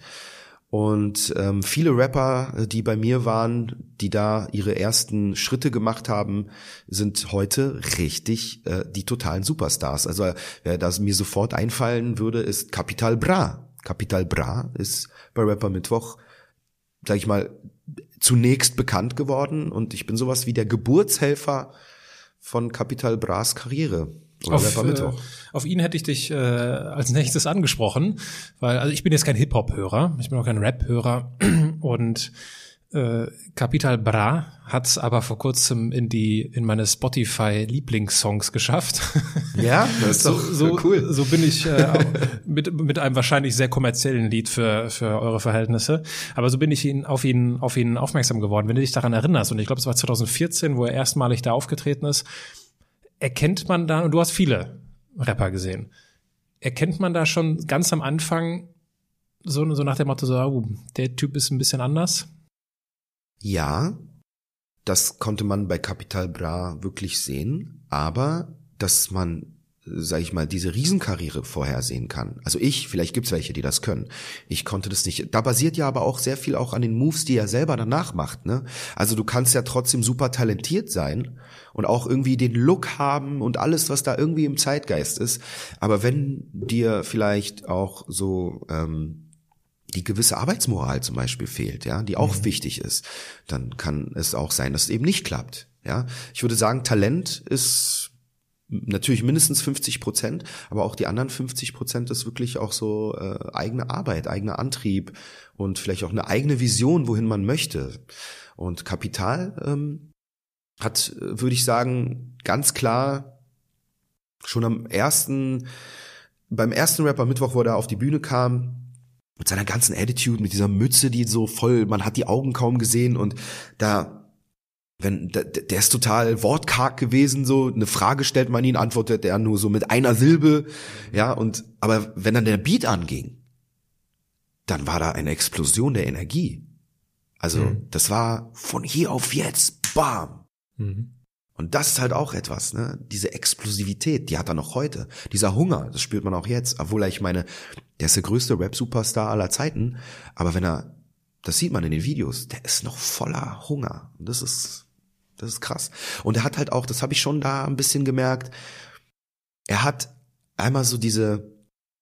Und ähm, viele Rapper, die bei mir waren, die da ihre ersten Schritte gemacht haben, sind heute richtig äh, die totalen Superstars. Also wer das mir sofort einfallen würde, ist Capital Bra. Capital Bra ist bei Rapper Mittwoch, sag ich mal, zunächst bekannt geworden und ich bin sowas wie der Geburtshelfer von Capital Bras Karriere. Auf, äh, auf ihn hätte ich dich äh, als nächstes angesprochen, weil also ich bin jetzt kein Hip-Hop-Hörer, ich bin auch kein Rap-Hörer und äh, Capital Bra hat's aber vor kurzem in die in meine Spotify Lieblingssongs geschafft. Ja, das ist doch so, cool. So bin ich äh, mit mit einem wahrscheinlich sehr kommerziellen Lied für für eure Verhältnisse, aber so bin ich ihn auf ihn auf ihn aufmerksam geworden. Wenn du dich daran erinnerst und ich glaube, es war 2014, wo er erstmalig da aufgetreten ist erkennt man da, und du hast viele Rapper gesehen, erkennt man da schon ganz am Anfang so, so nach dem Motto, so, oh, der Typ ist ein bisschen anders? Ja, das konnte man bei Capital Bra wirklich sehen, aber dass man sag ich mal, diese Riesenkarriere vorhersehen kann. Also ich, vielleicht gibt's welche, die das können. Ich konnte das nicht. Da basiert ja aber auch sehr viel auch an den Moves, die er selber danach macht. Ne? Also du kannst ja trotzdem super talentiert sein und auch irgendwie den Look haben und alles, was da irgendwie im Zeitgeist ist. Aber wenn dir vielleicht auch so ähm, die gewisse Arbeitsmoral zum Beispiel fehlt, ja, die auch mhm. wichtig ist, dann kann es auch sein, dass es eben nicht klappt. Ja, ich würde sagen, Talent ist natürlich mindestens 50 Prozent, aber auch die anderen 50 Prozent ist wirklich auch so äh, eigene Arbeit, eigener Antrieb und vielleicht auch eine eigene Vision, wohin man möchte. Und Kapital ähm, hat, würde ich sagen, ganz klar schon am ersten, beim ersten Rapper Mittwoch, wo er auf die Bühne kam, mit seiner ganzen Attitude, mit dieser Mütze, die so voll, man hat die Augen kaum gesehen und da wenn der, der ist total wortkarg gewesen, so eine Frage stellt man ihn, antwortet er nur so mit einer Silbe, ja und aber wenn dann der Beat anging, dann war da eine Explosion der Energie. Also mhm. das war von hier auf jetzt, bam. Mhm. Und das ist halt auch etwas, ne? Diese Explosivität, die hat er noch heute. Dieser Hunger, das spürt man auch jetzt, obwohl er, ich meine, der ist der größte Rap-Superstar aller Zeiten, aber wenn er, das sieht man in den Videos, der ist noch voller Hunger. Und das ist das ist krass. Und er hat halt auch, das habe ich schon da ein bisschen gemerkt, er hat einmal so diese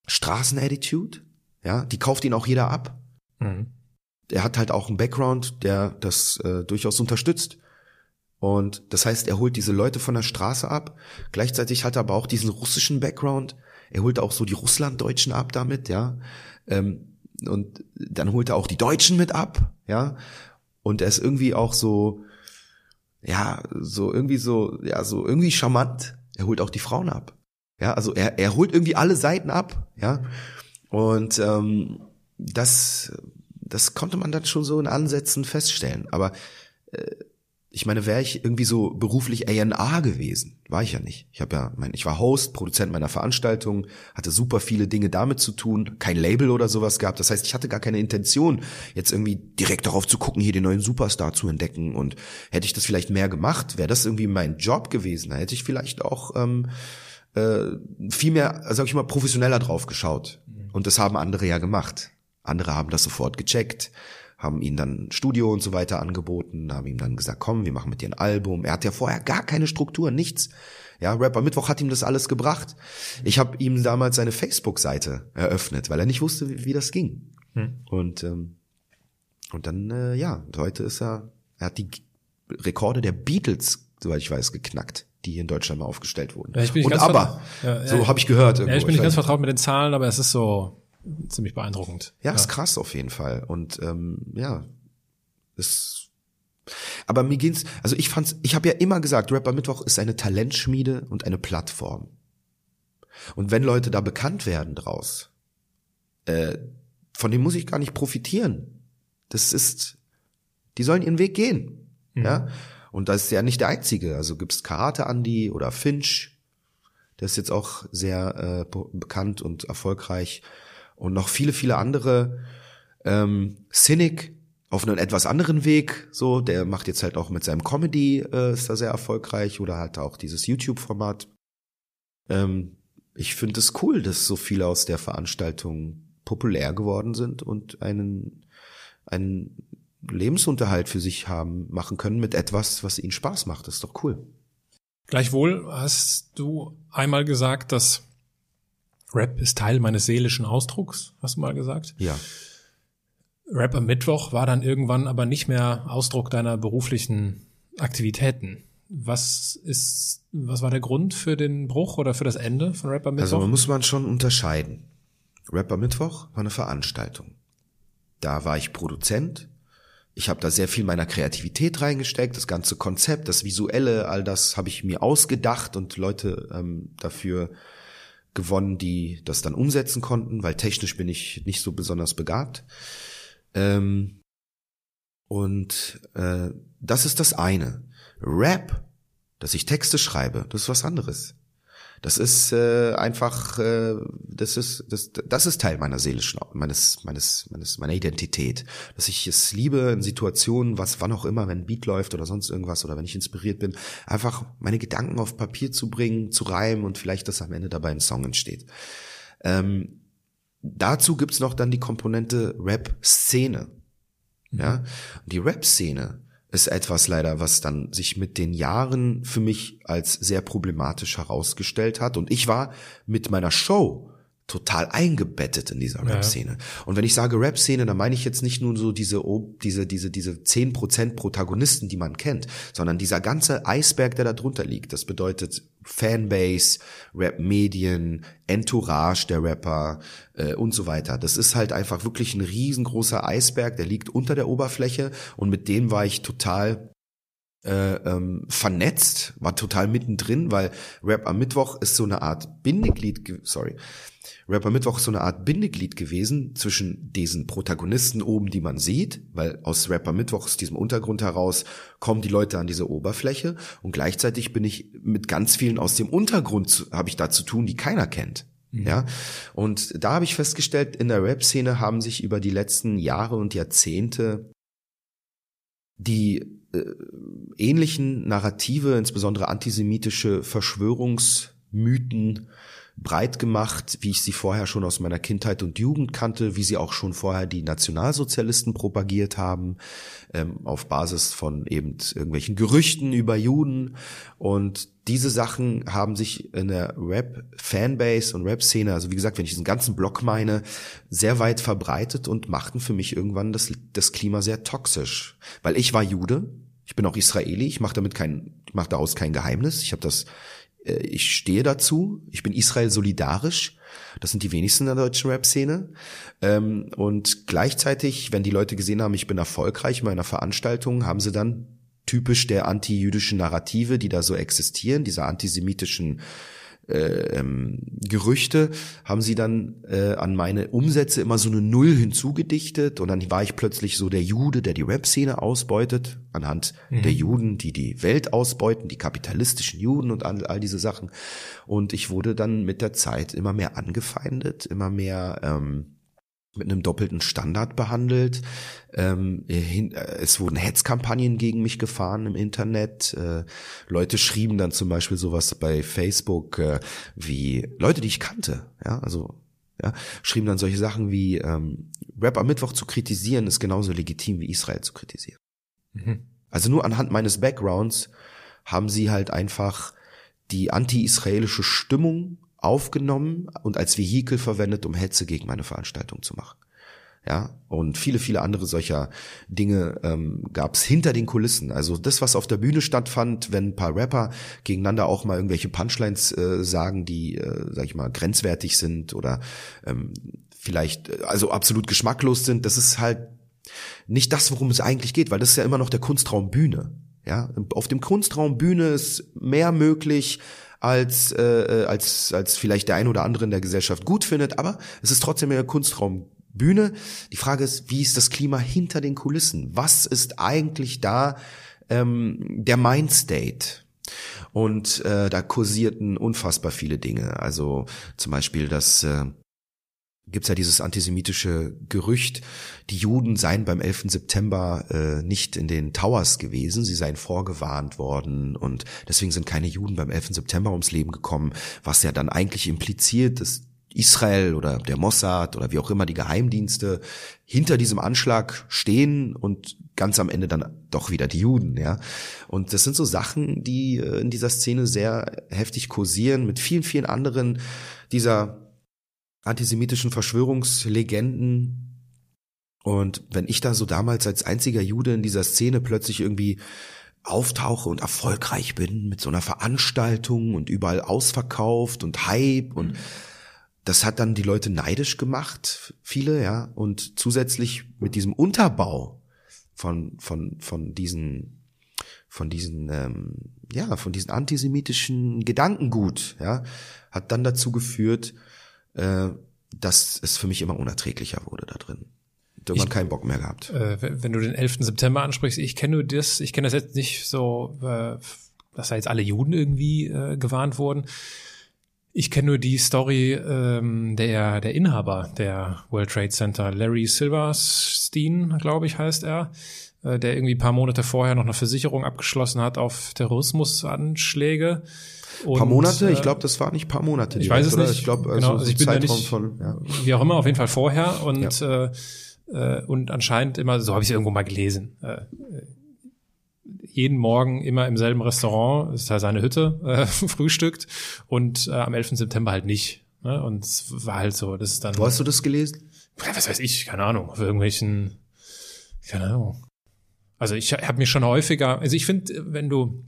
Straßenattitude, ja, die kauft ihn auch jeder ab. Mhm. Er hat halt auch einen Background, der das äh, durchaus unterstützt. Und das heißt, er holt diese Leute von der Straße ab. Gleichzeitig hat er aber auch diesen russischen Background. Er holt auch so die Russlanddeutschen ab damit, ja. Ähm, und dann holt er auch die Deutschen mit ab, ja. Und er ist irgendwie auch so, ja, so irgendwie so, ja, so irgendwie charmant. Er holt auch die Frauen ab. Ja, also er, er holt irgendwie alle Seiten ab, ja. Und ähm, das, das konnte man dann schon so in Ansätzen feststellen. Aber äh, ich meine, wäre ich irgendwie so beruflich A&A gewesen, war ich ja nicht. Ich habe ja, mein, ich war Host, Produzent meiner Veranstaltung, hatte super viele Dinge damit zu tun, kein Label oder sowas gehabt. Das heißt, ich hatte gar keine Intention, jetzt irgendwie direkt darauf zu gucken, hier den neuen Superstar zu entdecken. Und hätte ich das vielleicht mehr gemacht, wäre das irgendwie mein Job gewesen. Da hätte ich vielleicht auch ähm, äh, viel mehr, sag ich mal, professioneller drauf geschaut. Und das haben andere ja gemacht. Andere haben das sofort gecheckt haben ihn dann Studio und so weiter angeboten, haben ihm dann gesagt, komm, wir machen mit dir ein Album. Er hat ja vorher gar keine Struktur, nichts. Ja, Rapper Mittwoch hat ihm das alles gebracht. Ich habe ihm damals seine Facebook-Seite eröffnet, weil er nicht wusste, wie, wie das ging. Hm. Und ähm, und dann äh, ja, heute ist er, er hat die Rekorde der Beatles, soweit ich weiß, geknackt die hier in Deutschland mal aufgestellt wurden. Ja, und aber, ja, so habe ich gehört. Irgendwo. Ja, ich bin nicht ganz vertraut mit den Zahlen, aber es ist so, ziemlich beeindruckend. Ja, ja, ist krass auf jeden Fall. Und ähm, ja, ist. Aber mir geht's, also ich fand's, ich habe ja immer gesagt, Rapper Mittwoch ist eine Talentschmiede und eine Plattform. Und wenn Leute da bekannt werden draus, äh, von dem muss ich gar nicht profitieren. Das ist, die sollen ihren Weg gehen. Mhm. Ja. Und das ist ja nicht der einzige. Also gibt's Karate Andy oder Finch, der ist jetzt auch sehr äh, bekannt und erfolgreich und noch viele, viele andere. Ähm, Cynic auf einen etwas anderen Weg, so, der macht jetzt halt auch mit seinem Comedy, äh, ist da sehr erfolgreich oder hat auch dieses YouTube-Format. Ähm, ich finde es cool, dass so viele aus der Veranstaltung populär geworden sind und einen, einen Lebensunterhalt für sich haben, machen können mit etwas, was ihnen Spaß macht. Das ist doch cool. Gleichwohl hast du einmal gesagt, dass Rap ist Teil meines seelischen Ausdrucks, hast du mal gesagt? Ja. Rap am Mittwoch war dann irgendwann aber nicht mehr Ausdruck deiner beruflichen Aktivitäten. Was ist, was war der Grund für den Bruch oder für das Ende von Rap am Mittwoch? Also man muss man schon unterscheiden. Rap am Mittwoch war eine Veranstaltung. Da war ich Produzent. Ich habe da sehr viel meiner Kreativität reingesteckt, das ganze Konzept, das Visuelle, all das habe ich mir ausgedacht und Leute ähm, dafür gewonnen, die das dann umsetzen konnten, weil technisch bin ich nicht so besonders begabt. Ähm, und äh, das ist das eine. Rap, dass ich Texte schreibe, das ist was anderes. Das ist äh, einfach, äh, das ist, das, das ist Teil meiner seelischen, meines, meines, meines, meiner Identität. Dass ich es liebe in Situationen, was, wann auch immer, wenn ein Beat läuft oder sonst irgendwas oder wenn ich inspiriert bin, einfach meine Gedanken auf Papier zu bringen, zu reimen und vielleicht, dass am Ende dabei ein Song entsteht. Ähm, dazu gibt's noch dann die Komponente Rap-Szene. Ja, die Rap-Szene ist etwas leider, was dann sich mit den Jahren für mich als sehr problematisch herausgestellt hat. Und ich war mit meiner Show total eingebettet in dieser Rap-Szene. Ja. Und wenn ich sage Rap-Szene, dann meine ich jetzt nicht nur so diese, diese, diese, diese zehn Prozent Protagonisten, die man kennt, sondern dieser ganze Eisberg, der da drunter liegt. Das bedeutet Fanbase, Rap-Medien, Entourage der Rapper äh, und so weiter. Das ist halt einfach wirklich ein riesengroßer Eisberg, der liegt unter der Oberfläche und mit dem war ich total äh, ähm, vernetzt, war total mittendrin, weil Rap am Mittwoch ist so eine Art Bindeglied, sorry, Rapper Mittwoch ist so eine Art Bindeglied gewesen zwischen diesen Protagonisten oben, die man sieht, weil aus Rapper Mittwoch, aus diesem Untergrund heraus, kommen die Leute an diese Oberfläche und gleichzeitig bin ich mit ganz vielen aus dem Untergrund, habe ich da zu tun, die keiner kennt. Mhm. Ja, und da habe ich festgestellt, in der Rap-Szene haben sich über die letzten Jahre und Jahrzehnte die äh, ähnlichen Narrative, insbesondere antisemitische Verschwörungsmythen breit gemacht, wie ich sie vorher schon aus meiner Kindheit und Jugend kannte, wie sie auch schon vorher die Nationalsozialisten propagiert haben, ähm, auf Basis von eben irgendwelchen Gerüchten über Juden. Und diese Sachen haben sich in der Rap-Fanbase und Rap-Szene, also wie gesagt, wenn ich diesen ganzen Block meine, sehr weit verbreitet und machten für mich irgendwann das, das Klima sehr toxisch. Weil ich war Jude, ich bin auch Israeli, ich mache damit kein, ich mache daraus kein Geheimnis. Ich habe das ich stehe dazu, ich bin Israel solidarisch. Das sind die wenigsten in der deutschen Rap-Szene. Ähm, und gleichzeitig, wenn die Leute gesehen haben, ich bin erfolgreich in meiner Veranstaltung, haben sie dann typisch der anti-jüdischen Narrative, die da so existieren, dieser antisemitischen äh, ähm, Gerüchte, haben sie dann äh, an meine Umsätze immer so eine Null hinzugedichtet und dann war ich plötzlich so der Jude, der die Rap-Szene ausbeutet, anhand mhm. der Juden, die die Welt ausbeuten, die kapitalistischen Juden und all, all diese Sachen. Und ich wurde dann mit der Zeit immer mehr angefeindet, immer mehr ähm, mit einem doppelten Standard behandelt. Ähm, hin, äh, es wurden Hetzkampagnen gegen mich gefahren im Internet. Äh, Leute schrieben dann zum Beispiel sowas bei Facebook äh, wie Leute, die ich kannte. Ja, also ja, schrieben dann solche Sachen wie ähm, Rap am Mittwoch zu kritisieren ist genauso legitim wie Israel zu kritisieren. Mhm. Also nur anhand meines Backgrounds haben sie halt einfach die anti-israelische Stimmung aufgenommen und als Vehikel verwendet, um Hetze gegen meine Veranstaltung zu machen. Ja, und viele, viele andere solcher Dinge ähm, gab es hinter den Kulissen. Also das, was auf der Bühne stattfand, wenn ein paar Rapper gegeneinander auch mal irgendwelche Punchlines äh, sagen, die, äh, sag ich mal, grenzwertig sind oder ähm, vielleicht äh, also absolut geschmacklos sind, das ist halt nicht das, worum es eigentlich geht, weil das ist ja immer noch der Kunstraum Bühne. Ja, auf dem Kunstraum Bühne ist mehr möglich als, äh, äh, als, als vielleicht der ein oder andere in der Gesellschaft gut findet, aber es ist trotzdem mehr Kunstraum Bühne. Die Frage ist, wie ist das Klima hinter den Kulissen? Was ist eigentlich da ähm, der Mindstate? Und äh, da kursierten unfassbar viele Dinge. Also zum Beispiel, dass äh, gibt's ja dieses antisemitische Gerücht, die Juden seien beim 11. September äh, nicht in den Towers gewesen, sie seien vorgewarnt worden und deswegen sind keine Juden beim 11. September ums Leben gekommen, was ja dann eigentlich impliziert, dass Israel oder der Mossad oder wie auch immer die Geheimdienste hinter diesem Anschlag stehen und ganz am Ende dann doch wieder die Juden, ja. Und das sind so Sachen, die äh, in dieser Szene sehr heftig kursieren mit vielen, vielen anderen dieser antisemitischen Verschwörungslegenden. Und wenn ich da so damals als einziger Jude in dieser Szene plötzlich irgendwie auftauche und erfolgreich bin mit so einer Veranstaltung und überall ausverkauft und Hype und das hat dann die Leute neidisch gemacht, viele, ja, und zusätzlich mit diesem Unterbau von von von diesen von diesen ähm, ja von diesen antisemitischen Gedankengut, ja, hat dann dazu geführt, äh, dass es für mich immer unerträglicher wurde da drin. Da man keinen Bock mehr gehabt. Äh, wenn du den 11. September ansprichst, ich kenne das, ich kenne das jetzt nicht so, äh, dass da jetzt alle Juden irgendwie äh, gewarnt wurden. Ich kenne nur die Story ähm, der, der Inhaber der World Trade Center, Larry Silverstein, glaube ich, heißt er, äh, der irgendwie ein paar Monate vorher noch eine Versicherung abgeschlossen hat auf Terrorismusanschläge. Und, paar Monate? ich glaube, das war nicht paar Monate. Ich weiß es oder? nicht. Ich glaube, also genau, also ich bin Zeitraum ja nicht, von, ja. wie auch immer, auf jeden Fall vorher und ja. äh, äh, und anscheinend immer, so habe ich es irgendwo mal gelesen. Äh, jeden Morgen immer im selben Restaurant, ist halt seine Hütte, äh, frühstückt und äh, am 11. September halt nicht. Ne? Und es war halt so, das ist dann. Wo hast du das gelesen? Was weiß ich, keine Ahnung, auf irgendwelchen, keine Ahnung. Also ich habe mir schon häufiger, also ich finde, wenn du,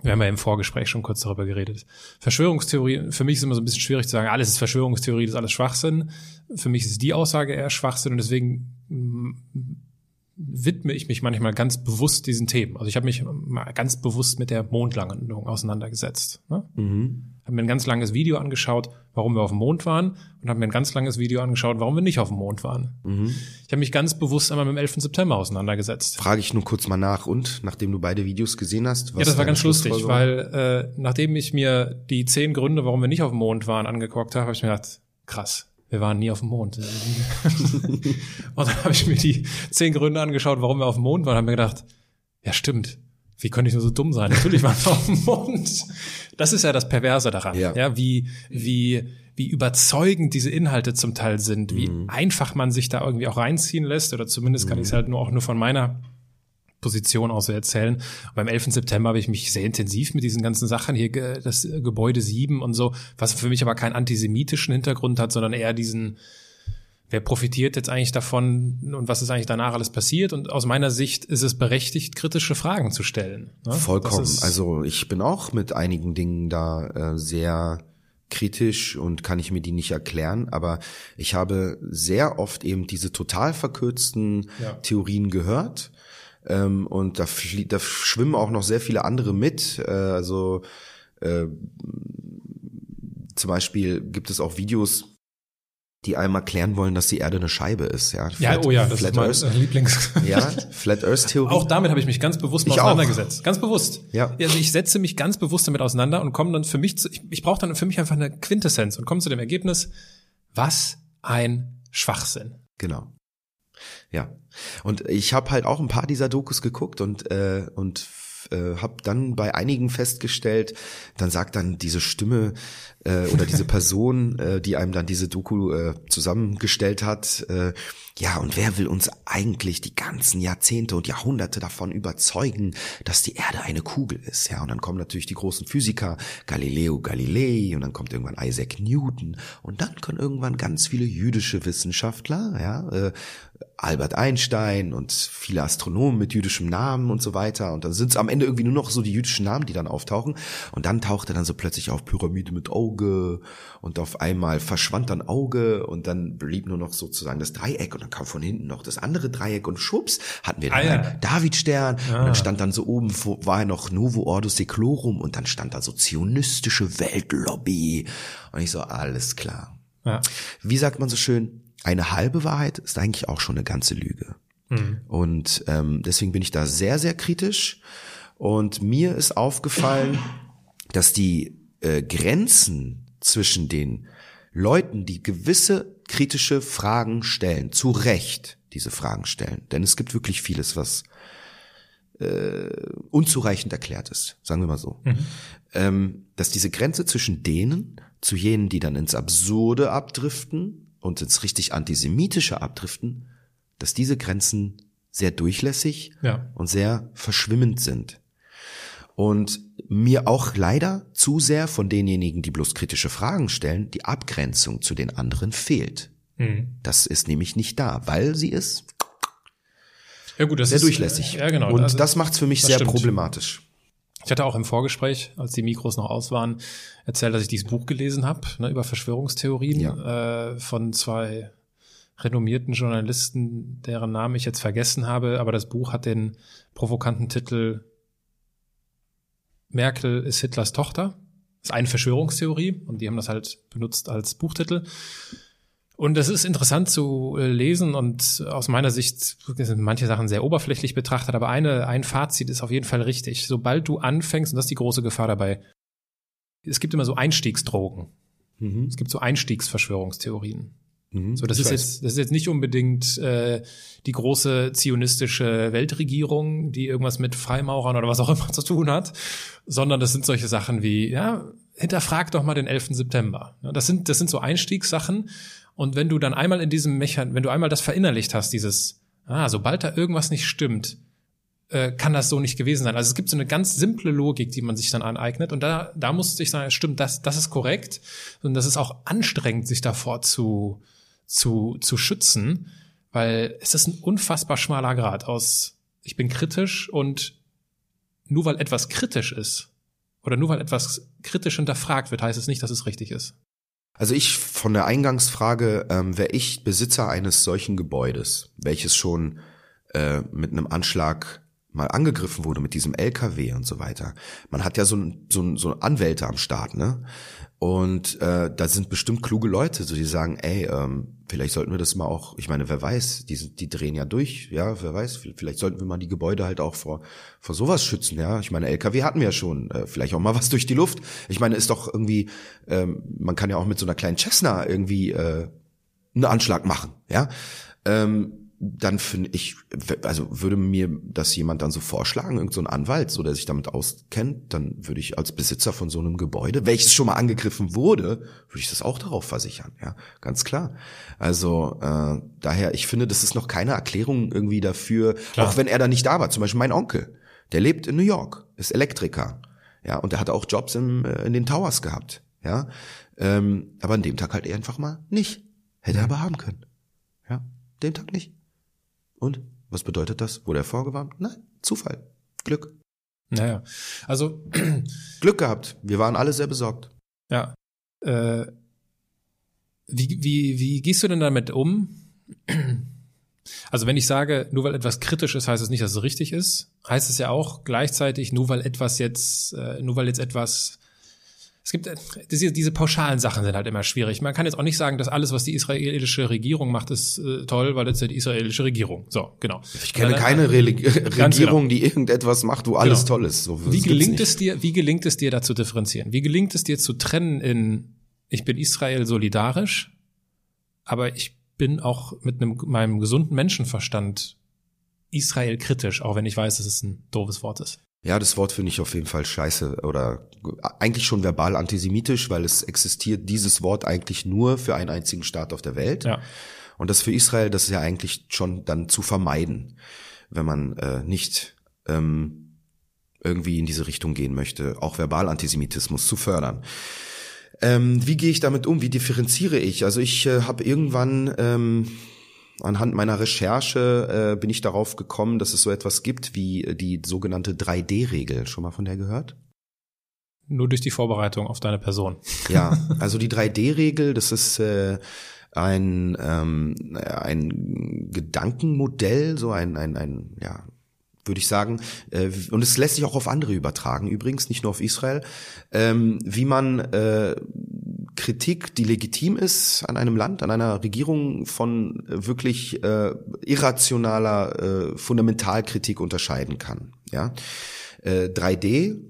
wir haben ja im Vorgespräch schon kurz darüber geredet, Verschwörungstheorie, für mich ist immer so ein bisschen schwierig zu sagen, alles ist Verschwörungstheorie, das ist alles Schwachsinn. Für mich ist die Aussage eher Schwachsinn und deswegen widme ich mich manchmal ganz bewusst diesen Themen. Also ich habe mich mal ganz bewusst mit der Mondlandung auseinandergesetzt. Ne? Mhm. Habe mir ein ganz langes Video angeschaut, warum wir auf dem Mond waren und habe mir ein ganz langes Video angeschaut, warum wir nicht auf dem Mond waren. Mhm. Ich habe mich ganz bewusst einmal mit dem 11. September auseinandergesetzt. Frage ich nur kurz mal nach und, nachdem du beide Videos gesehen hast? Was ja, das war ganz lustig, weil äh, nachdem ich mir die zehn Gründe, warum wir nicht auf dem Mond waren, angeguckt habe, habe ich mir gedacht, krass, wir waren nie auf dem Mond. und dann habe ich mir die zehn Gründe angeschaut, warum wir auf dem Mond waren, und habe mir gedacht, ja stimmt, wie könnte ich nur so dumm sein? Natürlich waren wir auf dem Mond. Das ist ja das Perverse daran, ja, ja wie wie wie überzeugend diese Inhalte zum Teil sind, wie mhm. einfach man sich da irgendwie auch reinziehen lässt oder zumindest kann mhm. ich es halt nur auch nur von meiner Position auch so erzählen. Und beim 11. September habe ich mich sehr intensiv mit diesen ganzen Sachen hier, das Gebäude 7 und so, was für mich aber keinen antisemitischen Hintergrund hat, sondern eher diesen, wer profitiert jetzt eigentlich davon und was ist eigentlich danach alles passiert? Und aus meiner Sicht ist es berechtigt, kritische Fragen zu stellen. Ne? Vollkommen. Also ich bin auch mit einigen Dingen da äh, sehr kritisch und kann ich mir die nicht erklären, aber ich habe sehr oft eben diese total verkürzten ja. Theorien gehört ähm, und da, da schwimmen auch noch sehr viele andere mit. Äh, also äh, zum Beispiel gibt es auch Videos, die einem erklären wollen, dass die Erde eine Scheibe ist. Ja, Flat, ja oh ja, das Flat ist mein Earth. Lieblings. Ja, Flat Earth Theorie. Auch damit habe ich mich ganz bewusst mal auseinandergesetzt. Auch. Ganz bewusst. Ja. Also ich setze mich ganz bewusst damit auseinander und komme dann für mich zu, ich, ich brauche dann für mich einfach eine Quintessenz und komme zu dem Ergebnis, was ein Schwachsinn. Genau. Ja. Und ich habe halt auch ein paar dieser Dokus geguckt und äh, und äh, habe dann bei einigen festgestellt, dann sagt dann diese Stimme äh, oder diese Person, äh, die einem dann diese Doku äh, zusammengestellt hat, äh, ja, und wer will uns eigentlich die ganzen Jahrzehnte und Jahrhunderte davon überzeugen, dass die Erde eine Kugel ist? Ja, und dann kommen natürlich die großen Physiker, Galileo Galilei, und dann kommt irgendwann Isaac Newton, und dann kommen irgendwann ganz viele jüdische Wissenschaftler, ja, äh, Albert Einstein und viele Astronomen mit jüdischem Namen und so weiter. Und dann sind es am Ende irgendwie nur noch so die jüdischen Namen, die dann auftauchen. Und dann tauchte dann so plötzlich auf Pyramide mit Auge und auf einmal verschwand dann Auge und dann blieb nur noch sozusagen das Dreieck und dann kam von hinten noch das andere Dreieck und schwupps hatten wir dann ah, ja. Davidstern ah. und dann stand dann so oben war noch Novo Ordo Seclorum und dann stand da so zionistische Weltlobby und ich so alles klar. Ja. Wie sagt man so schön? Eine halbe Wahrheit ist eigentlich auch schon eine ganze Lüge. Mhm. Und ähm, deswegen bin ich da sehr, sehr kritisch. Und mir ist aufgefallen, dass die äh, Grenzen zwischen den Leuten, die gewisse kritische Fragen stellen, zu Recht diese Fragen stellen. Denn es gibt wirklich vieles, was äh, unzureichend erklärt ist, sagen wir mal so. Mhm. Ähm, dass diese Grenze zwischen denen zu jenen, die dann ins Absurde abdriften, und ins richtig antisemitische abdriften, dass diese Grenzen sehr durchlässig ja. und sehr verschwimmend sind. Und mir auch leider zu sehr von denjenigen, die bloß kritische Fragen stellen, die Abgrenzung zu den anderen fehlt. Mhm. Das ist nämlich nicht da, weil sie ist ja gut, sehr ist, durchlässig. Ja, genau. Und also, das macht es für mich sehr stimmt. problematisch. Ich hatte auch im Vorgespräch, als die Mikros noch aus waren, erzählt, dass ich dieses Buch gelesen habe ne, über Verschwörungstheorien ja. äh, von zwei renommierten Journalisten, deren Namen ich jetzt vergessen habe, aber das Buch hat den provokanten Titel Merkel ist Hitlers Tochter. Das ist eine Verschwörungstheorie und die haben das halt benutzt als Buchtitel. Und es ist interessant zu äh, lesen und aus meiner Sicht sind manche Sachen sehr oberflächlich betrachtet, aber eine, ein Fazit ist auf jeden Fall richtig. Sobald du anfängst, und das ist die große Gefahr dabei, es gibt immer so Einstiegsdrogen. Mhm. Es gibt so Einstiegsverschwörungstheorien. Mhm, so, das ist jetzt, das ist jetzt nicht unbedingt äh, die große zionistische Weltregierung, die irgendwas mit Freimaurern oder was auch immer zu tun hat, sondern das sind solche Sachen wie, ja, hinterfrag doch mal den 11. September. Das sind, das sind so Einstiegssachen. Und wenn du dann einmal in diesem Mechan, wenn du einmal das verinnerlicht hast, dieses, ah, sobald da irgendwas nicht stimmt, äh, kann das so nicht gewesen sein. Also es gibt so eine ganz simple Logik, die man sich dann aneignet. Und da, da muss ich sagen, stimmt, das, das ist korrekt. Und das ist auch anstrengend, sich davor zu, zu, zu schützen, weil es ist ein unfassbar schmaler Grad aus, ich bin kritisch und nur weil etwas kritisch ist oder nur weil etwas kritisch hinterfragt wird, heißt es nicht, dass es richtig ist. Also ich von der Eingangsfrage, ähm, wäre ich Besitzer eines solchen Gebäudes, welches schon äh, mit einem Anschlag mal angegriffen wurde mit diesem LKW und so weiter. Man hat ja so, ein, so, ein, so Anwälte am Start, ne? Und äh, da sind bestimmt kluge Leute, so die sagen, ey, ähm, vielleicht sollten wir das mal auch, ich meine, wer weiß, die, sind, die drehen ja durch, ja, wer weiß, vielleicht sollten wir mal die Gebäude halt auch vor, vor sowas schützen, ja. Ich meine, LKW hatten wir ja schon, äh, vielleicht auch mal was durch die Luft. Ich meine, ist doch irgendwie, ähm, man kann ja auch mit so einer kleinen Cessna irgendwie äh, einen Anschlag machen, ja. Ähm, dann finde ich, also würde mir das jemand dann so vorschlagen, irgendein so Anwalt, so der sich damit auskennt, dann würde ich als Besitzer von so einem Gebäude, welches schon mal angegriffen wurde, würde ich das auch darauf versichern, ja, ganz klar. Also äh, daher, ich finde, das ist noch keine Erklärung irgendwie dafür, klar. auch wenn er da nicht da war. Zum Beispiel mein Onkel, der lebt in New York, ist Elektriker, ja, und der hat auch Jobs im, äh, in den Towers gehabt, ja, ähm, aber an dem Tag halt einfach mal nicht, hätte er aber haben können, ja, den Tag nicht. Und was bedeutet das? Wurde er vorgewarnt? Nein, Zufall. Glück. Naja, also Glück gehabt. Wir waren alle sehr besorgt. Ja. Äh, wie, wie, wie gehst du denn damit um? Also wenn ich sage, nur weil etwas kritisch ist, heißt es nicht, dass es richtig ist. Heißt es ja auch gleichzeitig, nur weil etwas jetzt, äh, nur weil jetzt etwas es gibt äh, diese, diese pauschalen Sachen sind halt immer schwierig. Man kann jetzt auch nicht sagen, dass alles, was die israelische Regierung macht, ist äh, toll, weil es ja die israelische Regierung. So, genau. Ich kenne keine Re genau. Regierung, genau. die irgendetwas macht, wo alles genau. toll ist. So, wie gelingt es dir, wie gelingt es dir da zu differenzieren? Wie gelingt es dir zu trennen in, ich bin Israel solidarisch, aber ich bin auch mit einem, meinem gesunden Menschenverstand Israel kritisch, auch wenn ich weiß, dass es ein doofes Wort ist. Ja, das Wort finde ich auf jeden Fall scheiße oder eigentlich schon verbal antisemitisch, weil es existiert dieses Wort eigentlich nur für einen einzigen Staat auf der Welt. Ja. Und das für Israel, das ist ja eigentlich schon dann zu vermeiden, wenn man äh, nicht ähm, irgendwie in diese Richtung gehen möchte, auch verbal Antisemitismus zu fördern. Ähm, wie gehe ich damit um? Wie differenziere ich? Also ich äh, habe irgendwann ähm, anhand meiner Recherche äh, bin ich darauf gekommen, dass es so etwas gibt wie äh, die sogenannte 3D-Regel. Schon mal von der gehört? Nur durch die Vorbereitung auf deine Person. Ja, also die 3D-Regel, das ist äh, ein, ähm, ein Gedankenmodell, so ein, ein, ein ja, würde ich sagen. Äh, und es lässt sich auch auf andere übertragen, übrigens, nicht nur auf Israel, ähm, wie man äh, Kritik, die legitim ist an einem Land, an einer Regierung von äh, wirklich äh, irrationaler äh, Fundamentalkritik unterscheiden kann. Ja, äh, 3D.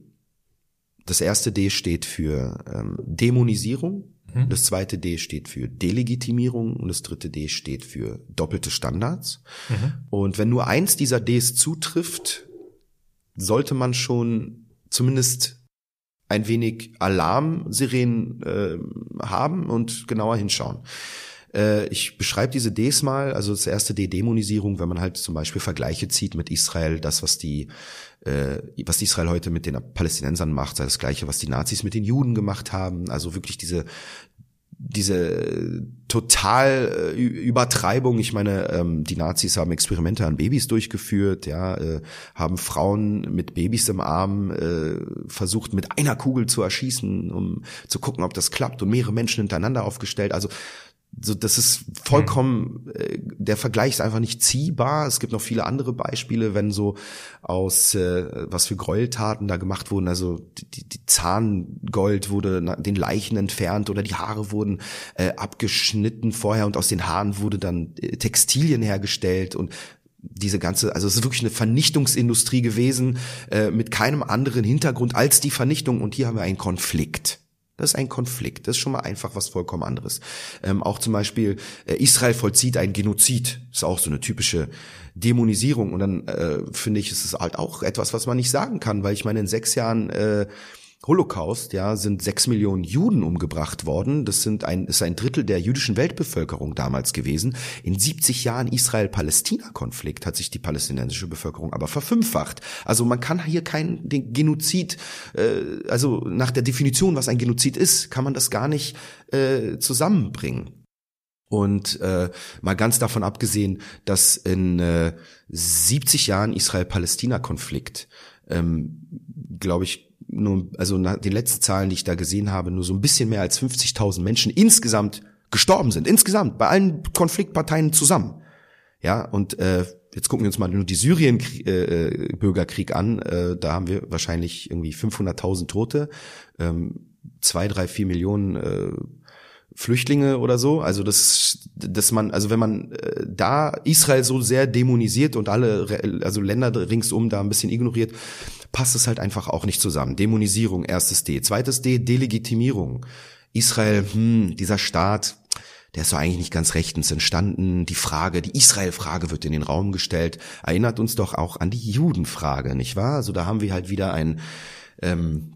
Das erste D steht für ähm, Dämonisierung. Mhm. Das zweite D steht für Delegitimierung und das dritte D steht für doppelte Standards. Mhm. Und wenn nur eins dieser Ds zutrifft, sollte man schon zumindest ein wenig Alarmsirenen äh, haben und genauer hinschauen. Äh, ich beschreibe diese Ds mal, also das erste D Dämonisierung, wenn man halt zum Beispiel Vergleiche zieht mit Israel, das was die äh, was Israel heute mit den Palästinensern macht, sei das gleiche, was die Nazis mit den Juden gemacht haben, also wirklich diese diese total äh, Übertreibung. Ich meine, ähm, die Nazis haben Experimente an Babys durchgeführt, ja, äh, haben Frauen mit Babys im Arm äh, versucht, mit einer Kugel zu erschießen, um zu gucken, ob das klappt und mehrere Menschen hintereinander aufgestellt. Also so, das ist vollkommen, äh, der Vergleich ist einfach nicht ziehbar. Es gibt noch viele andere Beispiele, wenn so aus äh, was für Gräueltaten da gemacht wurden. Also die, die Zahngold wurde den Leichen entfernt oder die Haare wurden äh, abgeschnitten vorher und aus den Haaren wurde dann äh, Textilien hergestellt und diese ganze, also es ist wirklich eine Vernichtungsindustrie gewesen äh, mit keinem anderen Hintergrund als die Vernichtung. Und hier haben wir einen Konflikt. Das ist ein Konflikt. Das ist schon mal einfach was vollkommen anderes. Ähm, auch zum Beispiel äh, Israel vollzieht ein Genozid. Ist auch so eine typische Dämonisierung. Und dann äh, finde ich, ist es halt auch etwas, was man nicht sagen kann, weil ich meine, in sechs Jahren äh, Holocaust, ja, sind sechs Millionen Juden umgebracht worden. Das sind ein, ist ein Drittel der jüdischen Weltbevölkerung damals gewesen. In 70 Jahren Israel-Palästina-Konflikt hat sich die palästinensische Bevölkerung aber verfünffacht. Also man kann hier kein den Genozid, äh, also nach der Definition, was ein Genozid ist, kann man das gar nicht äh, zusammenbringen. Und äh, mal ganz davon abgesehen, dass in äh, 70 Jahren Israel-Palästina-Konflikt, ähm, glaube ich, nur, also nach den letzten Zahlen, die ich da gesehen habe, nur so ein bisschen mehr als 50.000 Menschen insgesamt gestorben sind. Insgesamt, bei allen Konfliktparteien zusammen. Ja, und äh, jetzt gucken wir uns mal nur die Syrien-Bürgerkrieg äh, an. Äh, da haben wir wahrscheinlich irgendwie 500.000 Tote, ähm, zwei, drei, vier Millionen äh, Flüchtlinge oder so. Also das, dass man, also wenn man äh, da Israel so sehr dämonisiert und alle, also Länder ringsum da ein bisschen ignoriert, passt es halt einfach auch nicht zusammen. Dämonisierung, erstes D. Zweites D, Delegitimierung. Israel, hm, dieser Staat, der ist doch eigentlich nicht ganz rechtens entstanden. Die Frage, die Israel-Frage wird in den Raum gestellt. Erinnert uns doch auch an die Judenfrage, nicht wahr? Also da haben wir halt wieder ein ähm,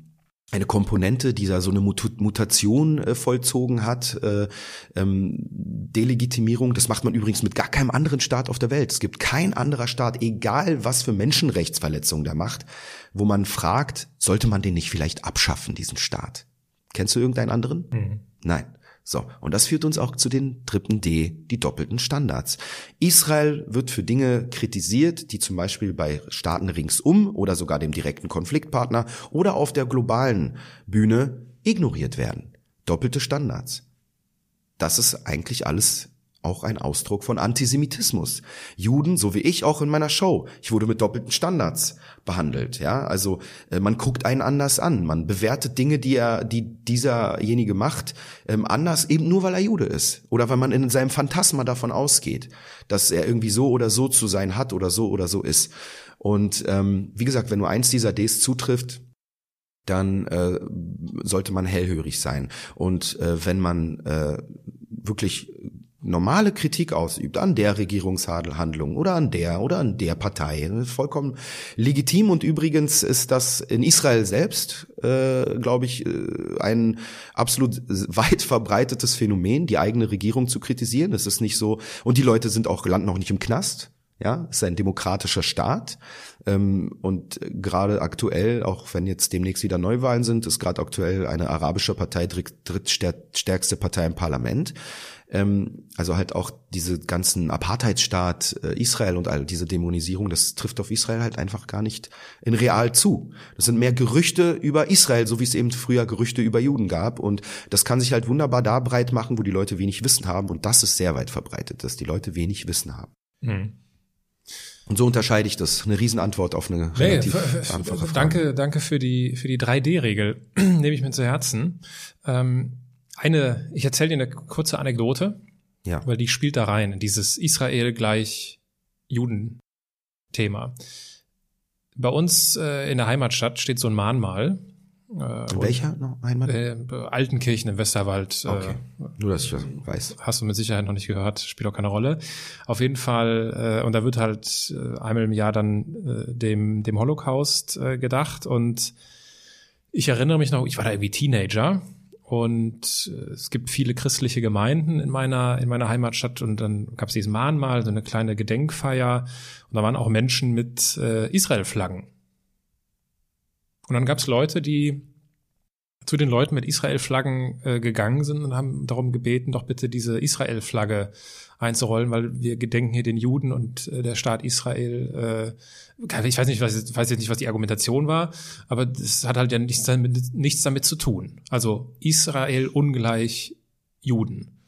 eine Komponente, die da so eine Mutation äh, vollzogen hat, äh, ähm, Delegitimierung. Das macht man übrigens mit gar keinem anderen Staat auf der Welt. Es gibt kein anderer Staat, egal was für Menschenrechtsverletzungen der macht, wo man fragt, sollte man den nicht vielleicht abschaffen, diesen Staat? Kennst du irgendeinen anderen? Mhm. Nein. So, und das führt uns auch zu den dritten D, die doppelten Standards. Israel wird für Dinge kritisiert, die zum Beispiel bei Staaten ringsum oder sogar dem direkten Konfliktpartner oder auf der globalen Bühne ignoriert werden. Doppelte Standards. Das ist eigentlich alles auch ein Ausdruck von Antisemitismus. Juden, so wie ich auch in meiner Show, ich wurde mit doppelten Standards behandelt, ja? Also äh, man guckt einen anders an, man bewertet Dinge, die er die dieserjenige macht, ähm, anders eben nur weil er Jude ist oder weil man in seinem Phantasma davon ausgeht, dass er irgendwie so oder so zu sein hat oder so oder so ist. Und ähm, wie gesagt, wenn nur eins dieser Ds zutrifft, dann äh, sollte man hellhörig sein. Und äh, wenn man äh, wirklich normale Kritik ausübt an der Regierungshandlung oder an der oder an der Partei. Vollkommen legitim und übrigens ist das in Israel selbst, äh, glaube ich, äh, ein absolut weit verbreitetes Phänomen, die eigene Regierung zu kritisieren. Das ist nicht so und die Leute sind auch landen auch nicht im Knast. Ja, es ist ein demokratischer Staat. Ähm, und gerade aktuell, auch wenn jetzt demnächst wieder Neuwahlen sind, ist gerade aktuell eine arabische Partei drittstärkste Partei im Parlament. Ähm, also halt auch diese ganzen Apartheidsstaat äh, Israel und all diese Dämonisierung, das trifft auf Israel halt einfach gar nicht in real zu. Das sind mehr Gerüchte über Israel, so wie es eben früher Gerüchte über Juden gab. Und das kann sich halt wunderbar da breit machen, wo die Leute wenig Wissen haben. Und das ist sehr weit verbreitet, dass die Leute wenig Wissen haben. Mhm. Und so unterscheide ich das. Eine Riesenantwort auf eine nee, relativ einfache Frage. Danke, danke für die, für die 3D-Regel. Nehme ich mir zu Herzen. Ähm, eine, ich erzähle dir eine kurze Anekdote, ja. weil die spielt da rein, in dieses Israel gleich Juden-Thema. Bei uns äh, in der Heimatstadt steht so ein Mahnmal. Äh, in welcher noch Heimat? Äh, Altenkirchen im Westerwald. Äh, okay. Nur, dass ich das weiß. Hast du mit Sicherheit noch nicht gehört, spielt auch keine Rolle. Auf jeden Fall, äh, und da wird halt äh, einmal im Jahr dann äh, dem, dem Holocaust äh, gedacht und ich erinnere mich noch, ich war da irgendwie Teenager und äh, es gibt viele christliche Gemeinden in meiner, in meiner Heimatstadt und dann gab es dieses Mahnmal, so eine kleine Gedenkfeier und da waren auch Menschen mit äh, Israel-Flaggen. Und dann gab es Leute, die zu den Leuten mit Israel-Flaggen äh, gegangen sind und haben darum gebeten, doch bitte diese Israel-Flagge einzurollen, weil wir gedenken hier den Juden und äh, der Staat Israel. Äh, ich weiß nicht, was, weiß jetzt nicht, was die Argumentation war, aber das hat halt ja nichts damit, nichts damit zu tun. Also Israel ungleich Juden.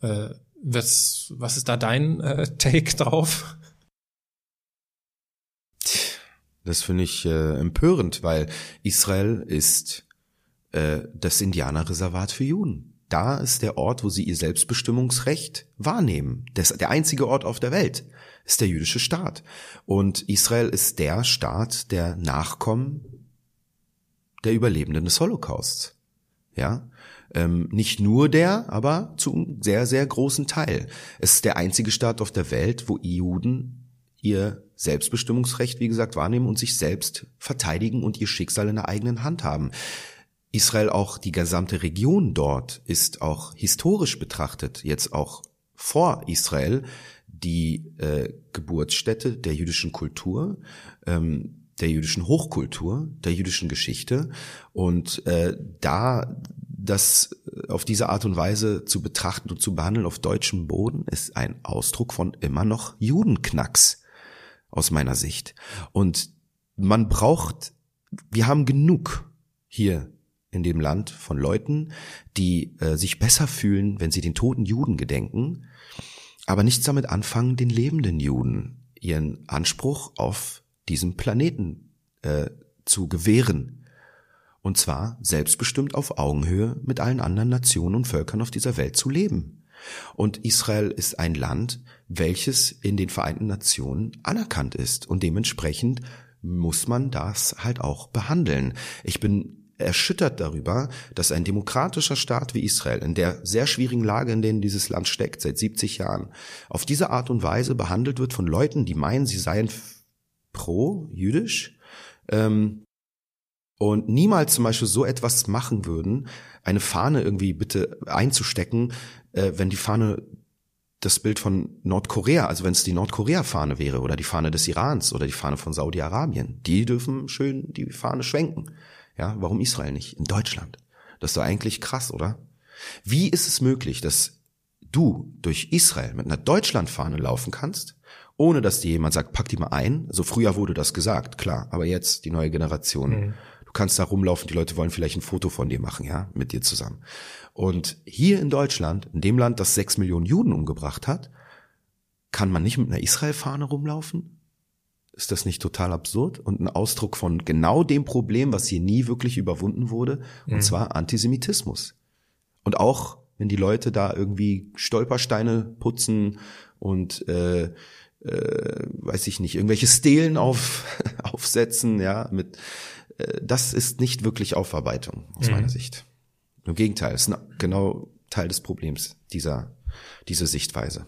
Äh, was, was ist da dein äh, Take drauf? Das finde ich äh, empörend, weil Israel ist äh, das Indianerreservat für Juden da ist der Ort, wo sie ihr Selbstbestimmungsrecht wahrnehmen. Das, der einzige Ort auf der Welt ist der jüdische Staat. Und Israel ist der Staat der Nachkommen der Überlebenden des Holocausts. ja. Ähm, nicht nur der, aber zu einem sehr, sehr großen Teil. Es ist der einzige Staat auf der Welt, wo Juden ihr Selbstbestimmungsrecht, wie gesagt, wahrnehmen und sich selbst verteidigen und ihr Schicksal in der eigenen Hand haben. Israel, auch die gesamte Region dort, ist auch historisch betrachtet, jetzt auch vor Israel, die äh, Geburtsstätte der jüdischen Kultur, ähm, der jüdischen Hochkultur, der jüdischen Geschichte. Und äh, da das auf diese Art und Weise zu betrachten und zu behandeln auf deutschem Boden, ist ein Ausdruck von immer noch Judenknacks aus meiner Sicht. Und man braucht, wir haben genug hier in dem Land von Leuten, die äh, sich besser fühlen, wenn sie den toten Juden gedenken, aber nichts damit anfangen, den lebenden Juden ihren Anspruch auf diesem Planeten äh, zu gewähren. Und zwar selbstbestimmt auf Augenhöhe mit allen anderen Nationen und Völkern auf dieser Welt zu leben. Und Israel ist ein Land, welches in den Vereinten Nationen anerkannt ist. Und dementsprechend muss man das halt auch behandeln. Ich bin erschüttert darüber, dass ein demokratischer Staat wie Israel in der sehr schwierigen Lage, in der dieses Land steckt, seit 70 Jahren, auf diese Art und Weise behandelt wird von Leuten, die meinen, sie seien pro-jüdisch ähm, und niemals zum Beispiel so etwas machen würden, eine Fahne irgendwie bitte einzustecken, äh, wenn die Fahne das Bild von Nordkorea, also wenn es die Nordkorea-Fahne wäre oder die Fahne des Irans oder die Fahne von Saudi-Arabien, die dürfen schön die Fahne schwenken. Ja, warum Israel nicht? In Deutschland. Das ist doch eigentlich krass, oder? Wie ist es möglich, dass du durch Israel mit einer Deutschlandfahne laufen kannst, ohne dass dir jemand sagt, pack die mal ein? So früher wurde das gesagt, klar, aber jetzt die neue Generation. Mhm. Du kannst da rumlaufen, die Leute wollen vielleicht ein Foto von dir machen, ja, mit dir zusammen. Und hier in Deutschland, in dem Land, das sechs Millionen Juden umgebracht hat, kann man nicht mit einer Israel-Fahne rumlaufen? Ist das nicht total absurd und ein Ausdruck von genau dem Problem, was hier nie wirklich überwunden wurde, und mhm. zwar Antisemitismus. Und auch wenn die Leute da irgendwie Stolpersteine putzen und äh, äh, weiß ich nicht, irgendwelche Stelen auf, aufsetzen, ja, mit äh, das ist nicht wirklich Aufarbeitung aus mhm. meiner Sicht. Im Gegenteil, es ist genau Teil des Problems, dieser, diese Sichtweise.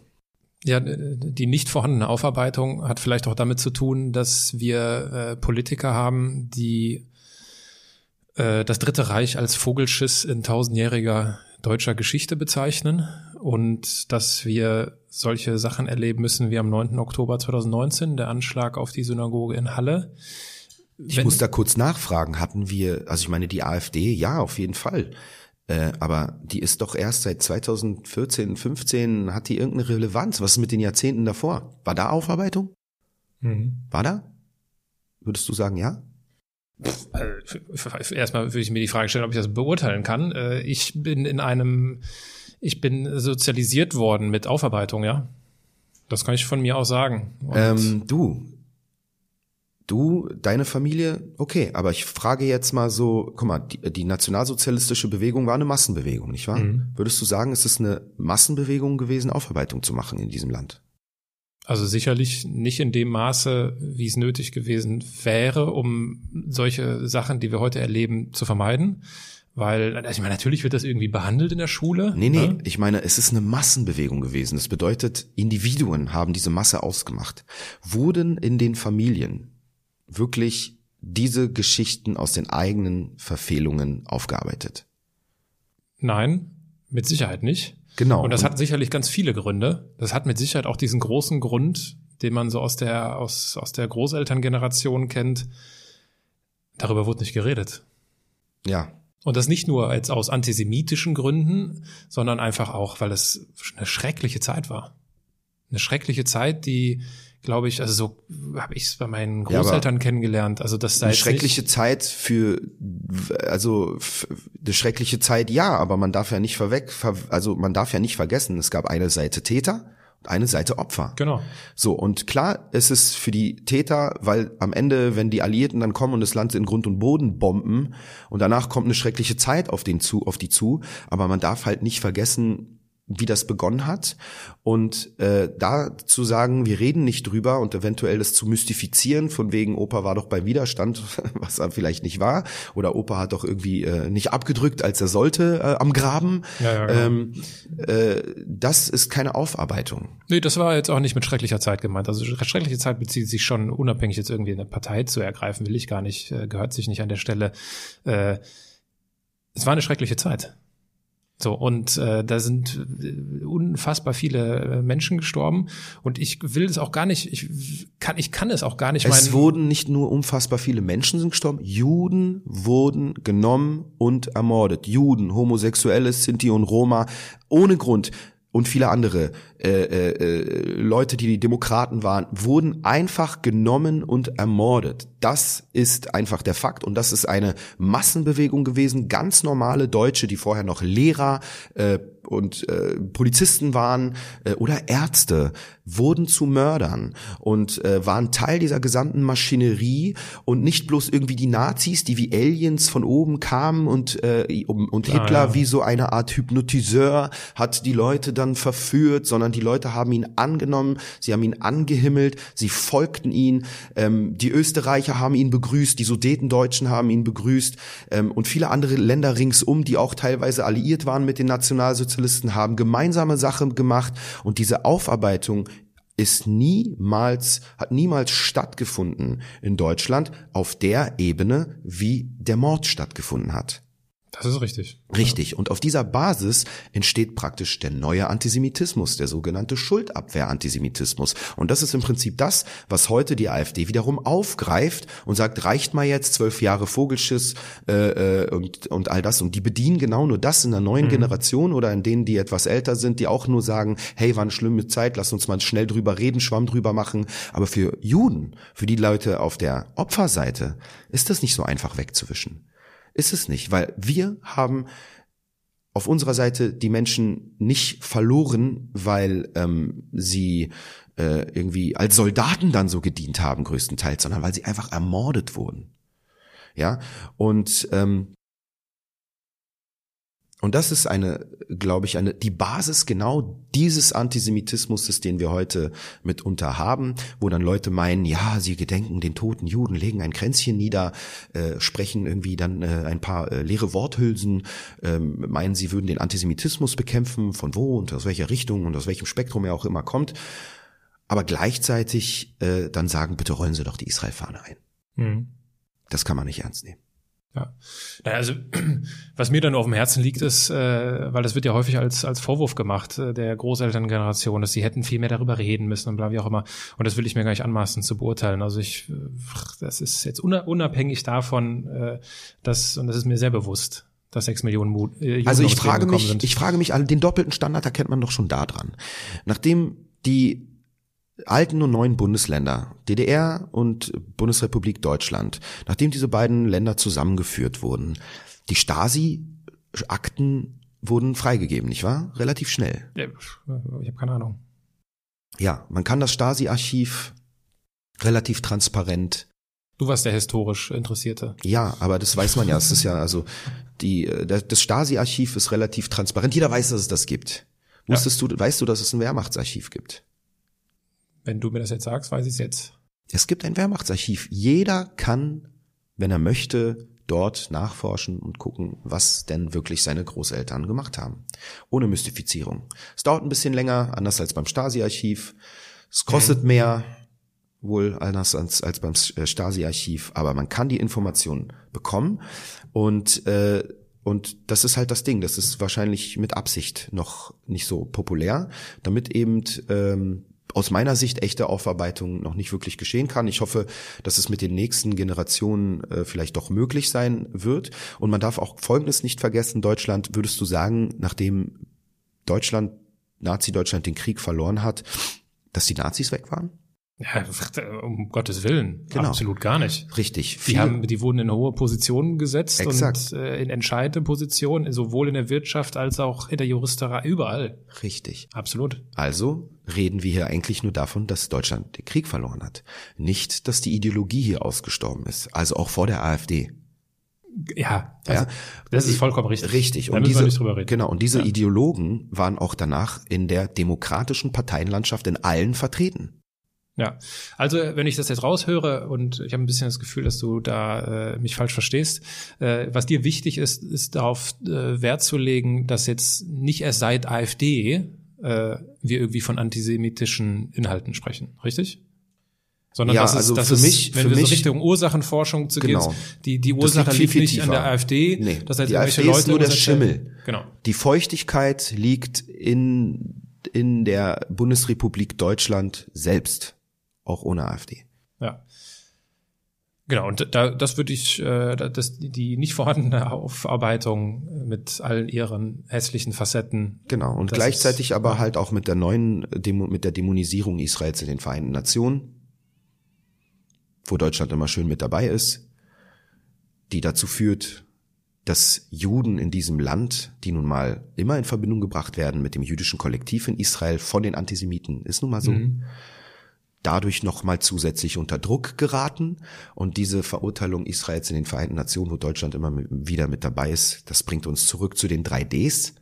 Ja, die nicht vorhandene Aufarbeitung hat vielleicht auch damit zu tun, dass wir äh, Politiker haben, die äh, das Dritte Reich als Vogelschiss in tausendjähriger deutscher Geschichte bezeichnen und dass wir solche Sachen erleben müssen wie am 9. Oktober 2019, der Anschlag auf die Synagoge in Halle. Ich Wenn, muss da kurz nachfragen, hatten wir, also ich meine die AfD, ja, auf jeden Fall. Äh, aber die ist doch erst seit 2014, 15, hat die irgendeine Relevanz? Was ist mit den Jahrzehnten davor? War da Aufarbeitung? Mhm. War da? Würdest du sagen, ja? Also, erstmal würde ich mir die Frage stellen, ob ich das beurteilen kann. Äh, ich bin in einem, ich bin sozialisiert worden mit Aufarbeitung, ja. Das kann ich von mir aus sagen. Ähm, du, Du, deine Familie, okay, aber ich frage jetzt mal so, guck mal, die, die nationalsozialistische Bewegung war eine Massenbewegung, nicht wahr? Mhm. Würdest du sagen, ist es eine Massenbewegung gewesen, Aufarbeitung zu machen in diesem Land? Also sicherlich nicht in dem Maße, wie es nötig gewesen wäre, um solche Sachen, die wir heute erleben, zu vermeiden. Weil, also ich meine, natürlich wird das irgendwie behandelt in der Schule. Nee, nee, ne? ich meine, es ist eine Massenbewegung gewesen. Das bedeutet, Individuen haben diese Masse ausgemacht. Wurden in den Familien wirklich diese Geschichten aus den eigenen Verfehlungen aufgearbeitet? Nein, mit Sicherheit nicht. Genau. Und das hat sicherlich ganz viele Gründe. Das hat mit Sicherheit auch diesen großen Grund, den man so aus der, aus, aus der Großelterngeneration kennt. Darüber wurde nicht geredet. Ja. Und das nicht nur jetzt aus antisemitischen Gründen, sondern einfach auch, weil es eine schreckliche Zeit war. Eine schreckliche Zeit, die glaube ich, also so habe ich es bei meinen Großeltern ja, kennengelernt. Also das sei eine schreckliche. Zeit für, also eine schreckliche Zeit, ja, aber man darf ja nicht verweg, also man darf ja nicht vergessen, es gab eine Seite Täter und eine Seite Opfer. Genau. So und klar, es ist für die Täter, weil am Ende, wenn die Alliierten dann kommen und das Land in Grund und Boden bomben und danach kommt eine schreckliche Zeit auf den zu, auf die zu, aber man darf halt nicht vergessen, wie das begonnen hat und äh, da zu sagen, wir reden nicht drüber und eventuell das zu mystifizieren, von wegen Opa war doch beim Widerstand, was er vielleicht nicht war, oder Opa hat doch irgendwie äh, nicht abgedrückt, als er sollte äh, am Graben. Ja, ja, genau. ähm, äh, das ist keine Aufarbeitung. Nee, das war jetzt auch nicht mit schrecklicher Zeit gemeint. Also schreckliche Zeit bezieht sich schon unabhängig jetzt irgendwie eine Partei zu ergreifen, will ich gar nicht, äh, gehört sich nicht an der Stelle. Äh, es war eine schreckliche Zeit. So, und äh, da sind äh, unfassbar viele äh, Menschen gestorben und ich will es auch gar nicht, ich kann, ich kann es auch gar nicht. Es wurden nicht nur unfassbar viele Menschen sind gestorben, Juden wurden genommen und ermordet. Juden, Homosexuelle, Sinti und Roma, ohne Grund und viele andere äh, äh, äh, Leute, die die Demokraten waren, wurden einfach genommen und ermordet. Das ist einfach der Fakt und das ist eine Massenbewegung gewesen. Ganz normale Deutsche, die vorher noch Lehrer äh, und äh, Polizisten waren äh, oder Ärzte, wurden zu Mördern und äh, waren Teil dieser gesamten Maschinerie und nicht bloß irgendwie die Nazis, die wie Aliens von oben kamen und äh, und Hitler ah, ja. wie so eine Art Hypnotiseur hat die Leute dann verführt, sondern die Leute haben ihn angenommen, sie haben ihn angehimmelt, sie folgten ihn, ähm, die Österreicher haben ihn begrüßt, die Sudetendeutschen haben ihn begrüßt ähm, und viele andere Länder ringsum, die auch teilweise alliiert waren mit den Nationalsozialisten, haben gemeinsame Sache gemacht und diese Aufarbeitung ist niemals, hat niemals stattgefunden in Deutschland auf der Ebene, wie der Mord stattgefunden hat. Das ist richtig. Richtig. Und auf dieser Basis entsteht praktisch der neue Antisemitismus, der sogenannte Schuldabwehr-Antisemitismus. Und das ist im Prinzip das, was heute die AfD wiederum aufgreift und sagt, reicht mal jetzt zwölf Jahre Vogelschiss äh, äh, und, und all das. Und die bedienen genau nur das in der neuen mhm. Generation oder in denen, die etwas älter sind, die auch nur sagen, hey, war eine schlimme Zeit, lass uns mal schnell drüber reden, Schwamm drüber machen. Aber für Juden, für die Leute auf der Opferseite, ist das nicht so einfach wegzuwischen. Ist es nicht, weil wir haben auf unserer Seite die Menschen nicht verloren, weil ähm, sie äh, irgendwie als Soldaten dann so gedient haben, größtenteils, sondern weil sie einfach ermordet wurden. Ja, und ähm, und das ist eine, glaube ich, eine, die Basis genau dieses Antisemitismus, den wir heute mitunter haben, wo dann Leute meinen, ja, sie gedenken den toten Juden, legen ein Kränzchen nieder, äh, sprechen irgendwie dann äh, ein paar äh, leere Worthülsen, äh, meinen, sie würden den Antisemitismus bekämpfen, von wo und aus welcher Richtung und aus welchem Spektrum er auch immer kommt, aber gleichzeitig äh, dann sagen, bitte rollen Sie doch die Israel-Fahne ein. Mhm. Das kann man nicht ernst nehmen. Ja. Naja, also was mir dann auf dem Herzen liegt, ist, äh, weil das wird ja häufig als, als Vorwurf gemacht, äh, der Großelterngeneration, dass sie hätten viel mehr darüber reden müssen und bla wie auch immer. Und das will ich mir gar nicht anmaßen zu beurteilen. Also ich, das ist jetzt unabhängig davon, äh, dass, und das ist mir sehr bewusst, dass sechs Millionen Mut, äh, Also ich frage mich, sind. ich frage mich, den doppelten Standard erkennt man doch schon da dran. Nachdem die alten und neuen Bundesländer, DDR und Bundesrepublik Deutschland, nachdem diese beiden Länder zusammengeführt wurden, die Stasi-Akten wurden freigegeben, nicht wahr? Relativ schnell. Ich habe keine Ahnung. Ja, man kann das Stasi-Archiv relativ transparent. Du warst der historisch Interessierte. Ja, aber das weiß man ja. Es ist ja also die das Stasi-Archiv ist relativ transparent. Jeder weiß, dass es das gibt. Wusstest ja. du, weißt du, dass es ein Wehrmachtsarchiv gibt? Wenn du mir das jetzt sagst, weiß ich es jetzt. Es gibt ein Wehrmachtsarchiv. Jeder kann, wenn er möchte, dort nachforschen und gucken, was denn wirklich seine Großeltern gemacht haben. Ohne Mystifizierung. Es dauert ein bisschen länger, anders als beim Stasi-Archiv. Es kostet mhm. mehr, wohl anders als, als beim äh, Stasi-Archiv, aber man kann die Informationen bekommen und äh, und das ist halt das Ding. Das ist wahrscheinlich mit Absicht noch nicht so populär, damit eben ähm, aus meiner Sicht echte Aufarbeitung noch nicht wirklich geschehen kann. Ich hoffe, dass es mit den nächsten Generationen äh, vielleicht doch möglich sein wird. Und man darf auch Folgendes nicht vergessen. Deutschland, würdest du sagen, nachdem Deutschland, Nazi-Deutschland den Krieg verloren hat, dass die Nazis weg waren? Ja, um Gottes Willen, genau. absolut gar nicht. Richtig. Die haben, die wurden in hohe Positionen gesetzt Exakt. und äh, in entscheidende Positionen, sowohl in der Wirtschaft als auch in der Juristerei, überall. Richtig. Absolut. Also reden wir hier eigentlich nur davon, dass Deutschland den Krieg verloren hat. Nicht, dass die Ideologie hier ausgestorben ist, also auch vor der AfD. Ja, also, ja. das ist vollkommen richtig. Richtig. Da und diese, nicht drüber reden. Genau. Und diese ja. Ideologen waren auch danach in der demokratischen Parteienlandschaft in allen vertreten. Ja, also wenn ich das jetzt raushöre und ich habe ein bisschen das Gefühl, dass du da äh, mich falsch verstehst, äh, was dir wichtig ist, ist darauf äh, Wert zu legen, dass jetzt nicht erst seit AfD äh, wir irgendwie von antisemitischen Inhalten sprechen, richtig? Sondern ja, das ist, also das für ist, mich, wenn für wir mich, so Richtung Ursachenforschung zu genau. gehen, die, die Ursache liegt, liegt nicht an der AfD, nee, das heißt, die AfD Leute ist nur der Schimmel. Genau. Die Feuchtigkeit liegt in, in der Bundesrepublik Deutschland selbst, auch ohne AfD. Ja. Genau, und da, das würde ich, äh, das, die nicht vorhandene Aufarbeitung mit allen ihren hässlichen Facetten. Genau, und gleichzeitig ist, aber halt auch mit der neuen, Demo, mit der Dämonisierung Israels in den Vereinten Nationen, wo Deutschland immer schön mit dabei ist, die dazu führt, dass Juden in diesem Land, die nun mal immer in Verbindung gebracht werden mit dem jüdischen Kollektiv in Israel von den Antisemiten, ist nun mal so. Mhm dadurch nochmal zusätzlich unter Druck geraten. Und diese Verurteilung Israels in den Vereinten Nationen, wo Deutschland immer wieder mit dabei ist, das bringt uns zurück zu den drei Ds,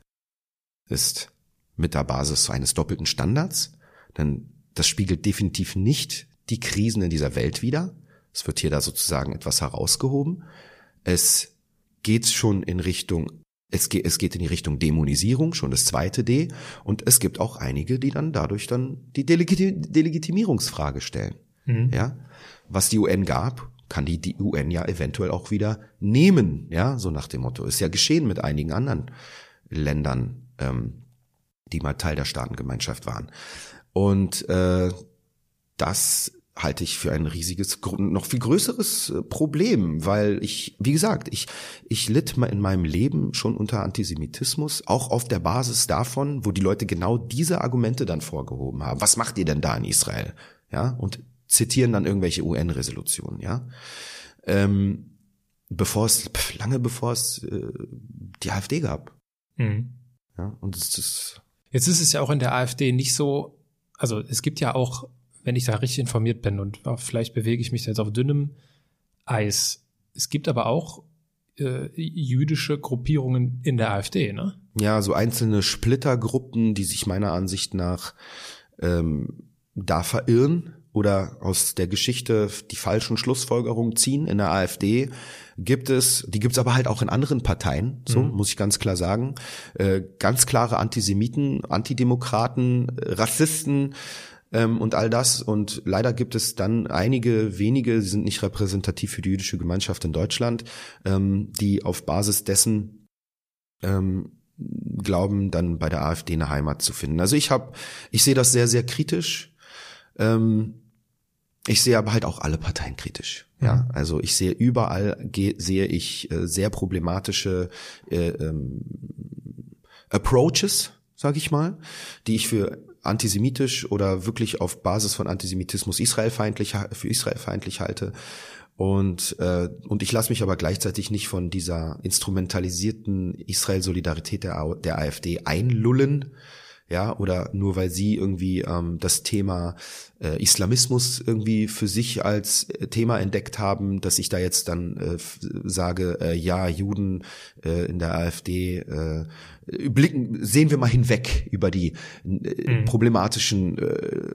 ist mit der Basis eines doppelten Standards. Denn das spiegelt definitiv nicht die Krisen in dieser Welt wider. Es wird hier da sozusagen etwas herausgehoben. Es geht schon in Richtung es geht, es geht in die Richtung Dämonisierung, schon das zweite D. Und es gibt auch einige, die dann dadurch dann die Delegiti Delegitimierungsfrage stellen. Mhm. Ja, was die UN gab, kann die, die UN ja eventuell auch wieder nehmen. Ja, so nach dem Motto. Ist ja geschehen mit einigen anderen Ländern, ähm, die mal Teil der Staatengemeinschaft waren. Und äh, das halte ich für ein riesiges, noch viel größeres äh, Problem, weil ich, wie gesagt, ich, ich litt in meinem Leben schon unter Antisemitismus, auch auf der Basis davon, wo die Leute genau diese Argumente dann vorgehoben haben. Was macht ihr denn da in Israel? Ja, und zitieren dann irgendwelche UN-Resolutionen, ja. Ähm, bevor es, lange bevor es äh, die AfD gab. Mhm. Ja, und es ist. Jetzt ist es ja auch in der AfD nicht so, also es gibt ja auch wenn ich da richtig informiert bin und vielleicht bewege ich mich jetzt auf dünnem Eis. Es gibt aber auch äh, jüdische Gruppierungen in der AfD, ne? Ja, so einzelne Splittergruppen, die sich meiner Ansicht nach ähm, da verirren oder aus der Geschichte die falschen Schlussfolgerungen ziehen. In der AfD gibt es, die gibt es aber halt auch in anderen Parteien, so mhm. muss ich ganz klar sagen, äh, ganz klare Antisemiten, Antidemokraten, Rassisten, ähm, und all das. Und leider gibt es dann einige wenige, die sind nicht repräsentativ für die jüdische Gemeinschaft in Deutschland, ähm, die auf Basis dessen ähm, glauben, dann bei der AfD eine Heimat zu finden. Also ich habe, ich sehe das sehr, sehr kritisch. Ähm, ich sehe aber halt auch alle Parteien kritisch. Ja, mhm. also ich sehe überall sehe ich äh, sehr problematische äh, ähm, Approaches, sage ich mal, die ich für antisemitisch oder wirklich auf Basis von Antisemitismus israelfeindlich für israelfeindlich halte. Und, äh, und ich lasse mich aber gleichzeitig nicht von dieser instrumentalisierten Israel-Solidarität der, der AfD einlullen, ja, oder nur weil sie irgendwie ähm, das Thema äh, Islamismus irgendwie für sich als äh, Thema entdeckt haben, dass ich da jetzt dann äh, sage, äh, ja, Juden äh, in der AfD äh, blicken, sehen wir mal hinweg über die äh, mhm. problematischen äh,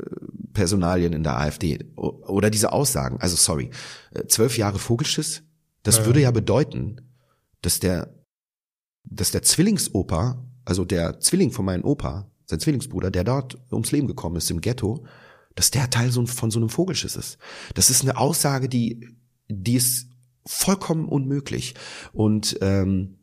Personalien in der AfD oder diese Aussagen. Also sorry, äh, zwölf Jahre Vogelschiss, das ja. würde ja bedeuten, dass der, dass der Zwillingsopa, also der Zwilling von meinem Opa, sein Zwillingsbruder, der dort ums Leben gekommen ist im Ghetto, dass der Teil so, von so einem Vogelschiss ist. Das ist eine Aussage, die, die ist vollkommen unmöglich. Und ähm,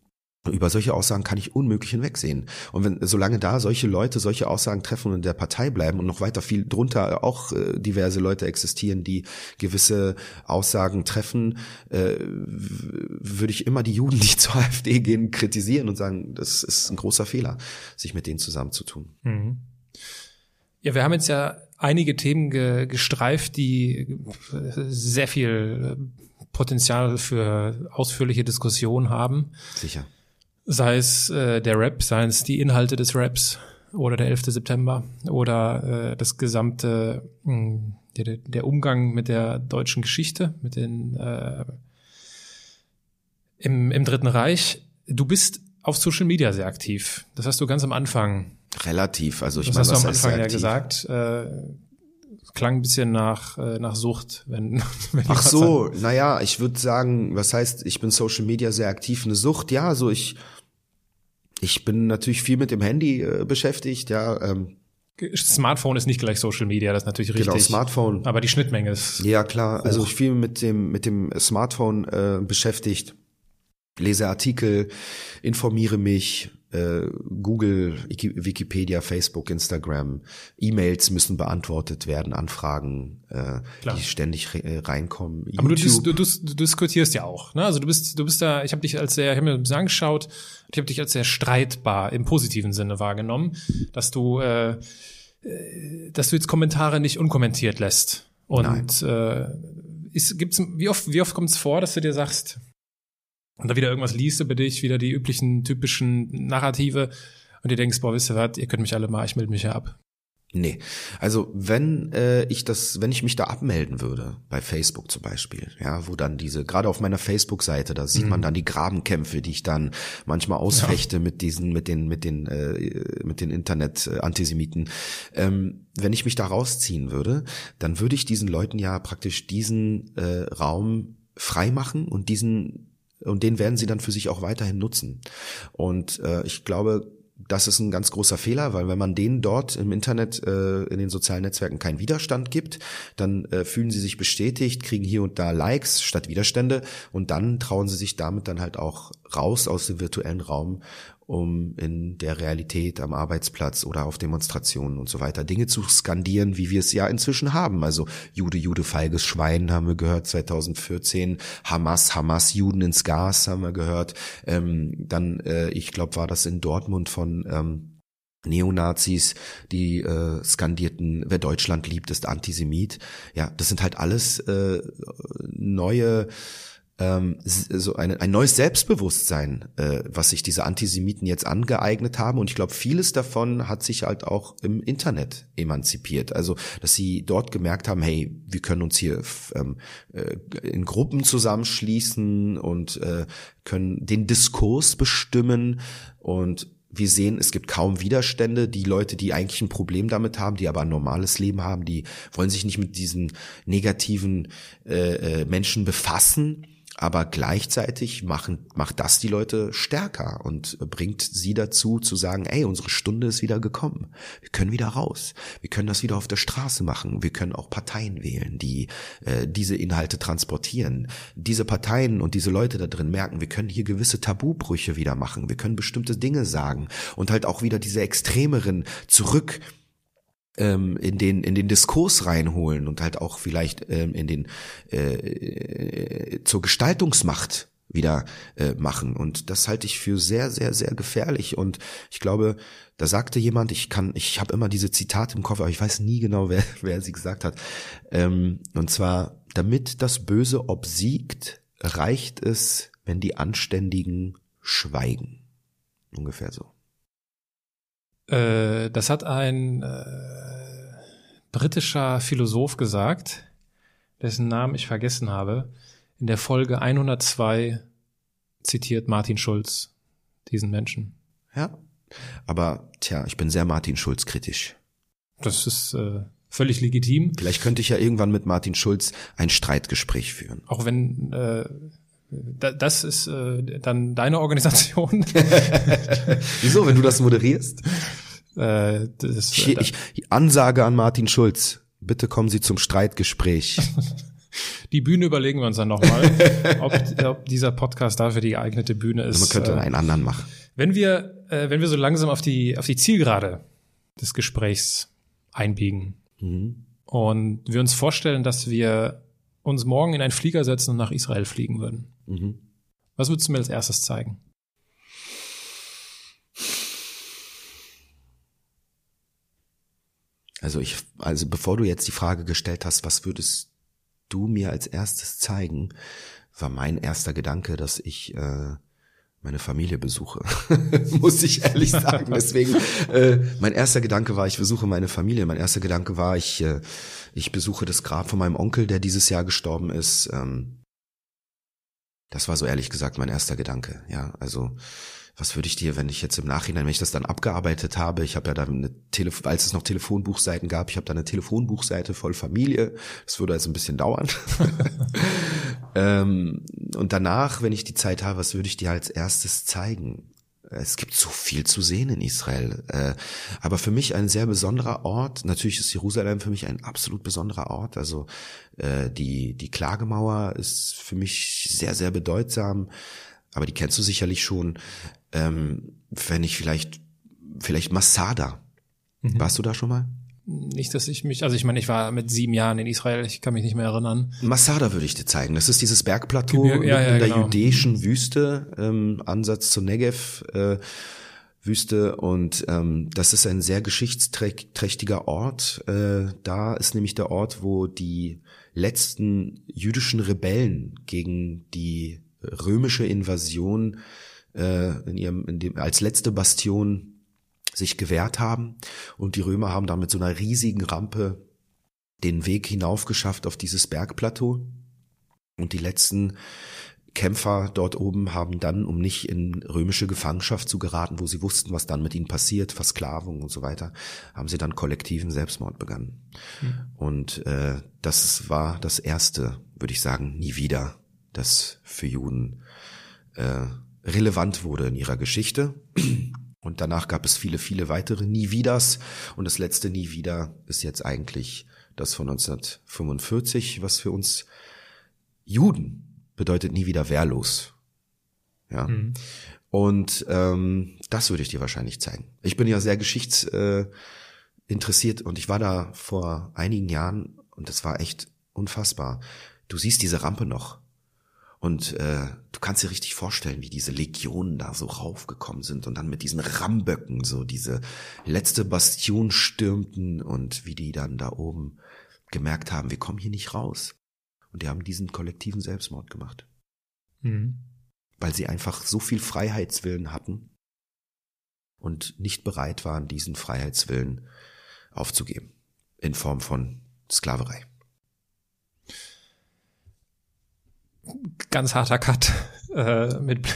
über solche Aussagen kann ich unmöglich hinwegsehen. Und wenn, solange da solche Leute solche Aussagen treffen und in der Partei bleiben und noch weiter viel drunter auch äh, diverse Leute existieren, die gewisse Aussagen treffen, äh, würde ich immer die Juden, die zur AfD gehen, kritisieren und sagen, das ist ein großer Fehler, sich mit denen zusammenzutun. Mhm. Ja, wir haben jetzt ja einige Themen ge gestreift, die sehr viel Potenzial für ausführliche Diskussionen haben. Sicher. Sei es äh, der Rap, seien es die Inhalte des Raps oder der 11. September oder äh, das gesamte, mh, hm, der, der Umgang mit der deutschen Geschichte, mit den äh, im, im Dritten Reich. Du bist auf Social Media sehr aktiv. Das hast du ganz am Anfang. Relativ, also ich Das meine, hast du am Anfang ja gesagt. Äh, klang ein bisschen nach, äh, nach Sucht, wenn, wenn Ach so, naja, ich würde sagen, was heißt, ich bin Social Media sehr aktiv, eine Sucht, ja, so ich, ich bin natürlich viel mit dem Handy äh, beschäftigt, ja, ähm, Smartphone ist nicht gleich Social Media, das ist natürlich richtig. genau, Smartphone. Aber die Schnittmenge ist. Ja, klar, also ich viel mit dem, mit dem Smartphone äh, beschäftigt, lese Artikel, informiere mich, äh, Google, Wiki- Wikipedia, Facebook, Instagram, E-Mails müssen beantwortet werden, Anfragen, äh, Klar. die ständig re äh, reinkommen. Aber YouTube. du, du, du diskutierst ja auch. Ne? Also du bist, du bist da, ich habe dich als sehr, ich habe mir angeschaut, ich habe dich als sehr streitbar im positiven Sinne wahrgenommen, dass du, äh, äh, dass du jetzt Kommentare nicht unkommentiert lässt. Und äh, ist, gibt's, wie oft, wie oft kommt es vor, dass du dir sagst, und da wieder irgendwas liest über dich, wieder die üblichen typischen Narrative und dir denkst, boah, wisst ihr was, ihr könnt mich alle mal, ich melde mich ja ab. Nee, also wenn äh, ich das, wenn ich mich da abmelden würde, bei Facebook zum Beispiel, ja, wo dann diese, gerade auf meiner Facebook-Seite, da sieht man dann die Grabenkämpfe, die ich dann manchmal ausfechte mit diesen, mit den, mit den, äh, mit den Internet-Antisemiten. Ähm, wenn ich mich da rausziehen würde, dann würde ich diesen Leuten ja praktisch diesen äh, Raum freimachen und diesen und den werden sie dann für sich auch weiterhin nutzen. Und äh, ich glaube, das ist ein ganz großer Fehler, weil wenn man denen dort im Internet, äh, in den sozialen Netzwerken keinen Widerstand gibt, dann äh, fühlen sie sich bestätigt, kriegen hier und da Likes statt Widerstände und dann trauen sie sich damit dann halt auch raus aus dem virtuellen Raum, um in der Realität am Arbeitsplatz oder auf Demonstrationen und so weiter Dinge zu skandieren, wie wir es ja inzwischen haben. Also Jude, Jude, feiges Schwein haben wir gehört 2014, Hamas, Hamas, Juden ins Gas haben wir gehört. Ähm, dann, äh, ich glaube, war das in Dortmund von ähm, Neonazis, die äh, skandierten, wer Deutschland liebt, ist Antisemit. Ja, das sind halt alles äh, neue ähm, so eine, ein neues Selbstbewusstsein, äh, was sich diese Antisemiten jetzt angeeignet haben. Und ich glaube, vieles davon hat sich halt auch im Internet emanzipiert. Also, dass sie dort gemerkt haben, hey, wir können uns hier ähm, äh, in Gruppen zusammenschließen und äh, können den Diskurs bestimmen und wir sehen, es gibt kaum Widerstände. Die Leute, die eigentlich ein Problem damit haben, die aber ein normales Leben haben, die wollen sich nicht mit diesen negativen Menschen befassen. Aber gleichzeitig machen, macht das die Leute stärker und bringt sie dazu zu sagen, ey, unsere Stunde ist wieder gekommen. Wir können wieder raus. Wir können das wieder auf der Straße machen. Wir können auch Parteien wählen, die äh, diese Inhalte transportieren. Diese Parteien und diese Leute da drin merken, wir können hier gewisse Tabubrüche wieder machen. Wir können bestimmte Dinge sagen und halt auch wieder diese extremeren zurück ähm, in den in den Diskurs reinholen und halt auch vielleicht ähm, in den äh, zur Gestaltungsmacht wieder äh, machen. Und das halte ich für sehr sehr sehr gefährlich. Und ich glaube da sagte jemand ich kann ich habe immer diese Zitate im Kopf aber ich weiß nie genau wer wer sie gesagt hat. Ähm, und zwar damit das Böse obsiegt reicht es wenn die Anständigen schweigen. Ungefähr so Äh, das hat ein äh, britischer Philosoph gesagt, dessen Namen ich vergessen habe. In der Folge 102 zitiert Martin Schulz diesen Menschen. ja aber tja ich bin sehr Martin Schulz kritisch Das ist äh, völlig legitim, Vielleicht könnte ich ja irgendwann mit Martin Schulz ein Streitgespräch führen. auch wenn äh, das ist äh, dann deine Organisation. Wieso, wenn du das moderierst? äh, das, Ich, ich, Ansage an Martin Schulz. Bitte kommen Sie zum Streitgespräch. die Bühne überlegen wir uns dann nochmal, ob, ob dieser Podcast dafür die geeignete Bühne ist. Man könnte Äh, einen anderen machen. Wenn wir, äh, wenn wir so langsam auf die, auf die Zielgerade des Gesprächs einbiegen Mhm. und wir uns vorstellen, dass wir uns morgen in einen Flieger setzen und nach Israel fliegen würden. Mhm. Was würdest du mir als erstes zeigen? Also ich, also bevor du jetzt die Frage gestellt hast, was würdest du mir als erstes zeigen, war mein erster Gedanke, dass ich äh, meine Familie besuche. Muss ich ehrlich sagen. Deswegen, äh, mein erster Gedanke war, ich besuche meine Familie. Mein erster Gedanke war, ich, äh, ich besuche das Grab von meinem Onkel, der dieses Jahr gestorben ist. Ähm, Das war so ehrlich gesagt mein erster Gedanke. Ja, also was würde ich dir, wenn ich jetzt im Nachhinein, wenn ich das dann abgearbeitet habe, ich habe ja da eine Telefon, als es noch Telefonbuchseiten gab, ich habe da eine Telefonbuchseite voll Familie, das würde also ein bisschen dauern. ähm, und danach, wenn ich die Zeit habe, was würde ich dir als erstes zeigen? Es gibt so viel zu sehen in Israel. Äh, aber für mich ein sehr besonderer Ort. Natürlich ist Jerusalem für mich ein absolut besonderer Ort. Also äh, die, die Klagemauer ist für mich sehr, sehr bedeutsam. Aber die kennst du sicherlich schon. Ähm, wenn ich vielleicht, vielleicht Masada. Mhm. Warst du da schon mal? Nicht, dass ich mich, also ich meine, ich war mit sieben Jahren in Israel, ich kann mich nicht mehr erinnern. Masada würde ich dir zeigen. Das ist dieses Bergplateau ja, ja, in der genau. judäischen Wüste, ähm, Ansatz zur Negev. Äh, Wüste und ähm, das ist ein sehr geschichtsträchtiger Ort. Äh, da ist nämlich der Ort, wo die letzten jüdischen Rebellen gegen die römische Invasion äh, in ihrem, in dem, als letzte Bastion sich gewehrt haben. Und die Römer haben da mit so einer riesigen Rampe den Weg hinauf geschafft auf dieses Bergplateau. Und die letzten Kämpfer dort oben haben dann, um nicht in römische Gefangenschaft zu geraten, wo sie wussten, was dann mit ihnen passiert, Versklavung und so weiter, haben sie dann kollektiven Selbstmord begangen. Mhm. Und äh, das war das erste, würde ich sagen, nie wieder, das für Juden äh, relevant wurde in ihrer Geschichte. Und danach gab es viele, viele weitere Nie Wieders. Und das letzte Nie Wieder ist jetzt eigentlich das von 1945, was für uns Juden bedeutet nie wieder wehrlos. Ja. Mhm. Und ähm, das würde ich dir wahrscheinlich zeigen. Ich bin ja sehr geschichtsinteressiert äh, und ich war da vor einigen Jahren und das war echt unfassbar. Du siehst diese Rampe noch. Und äh, du kannst dir richtig vorstellen, wie diese Legionen da so raufgekommen sind und dann mit diesen Ramböcken so diese letzte Bastion stürmten und wie die dann da oben gemerkt haben, wir kommen hier nicht raus. Und die haben diesen kollektiven Selbstmord gemacht. Mhm. Weil sie einfach so viel Freiheitswillen hatten und nicht bereit waren, diesen Freiheitswillen aufzugeben. In Form von Sklaverei. Ganz harter Cut. Äh, mit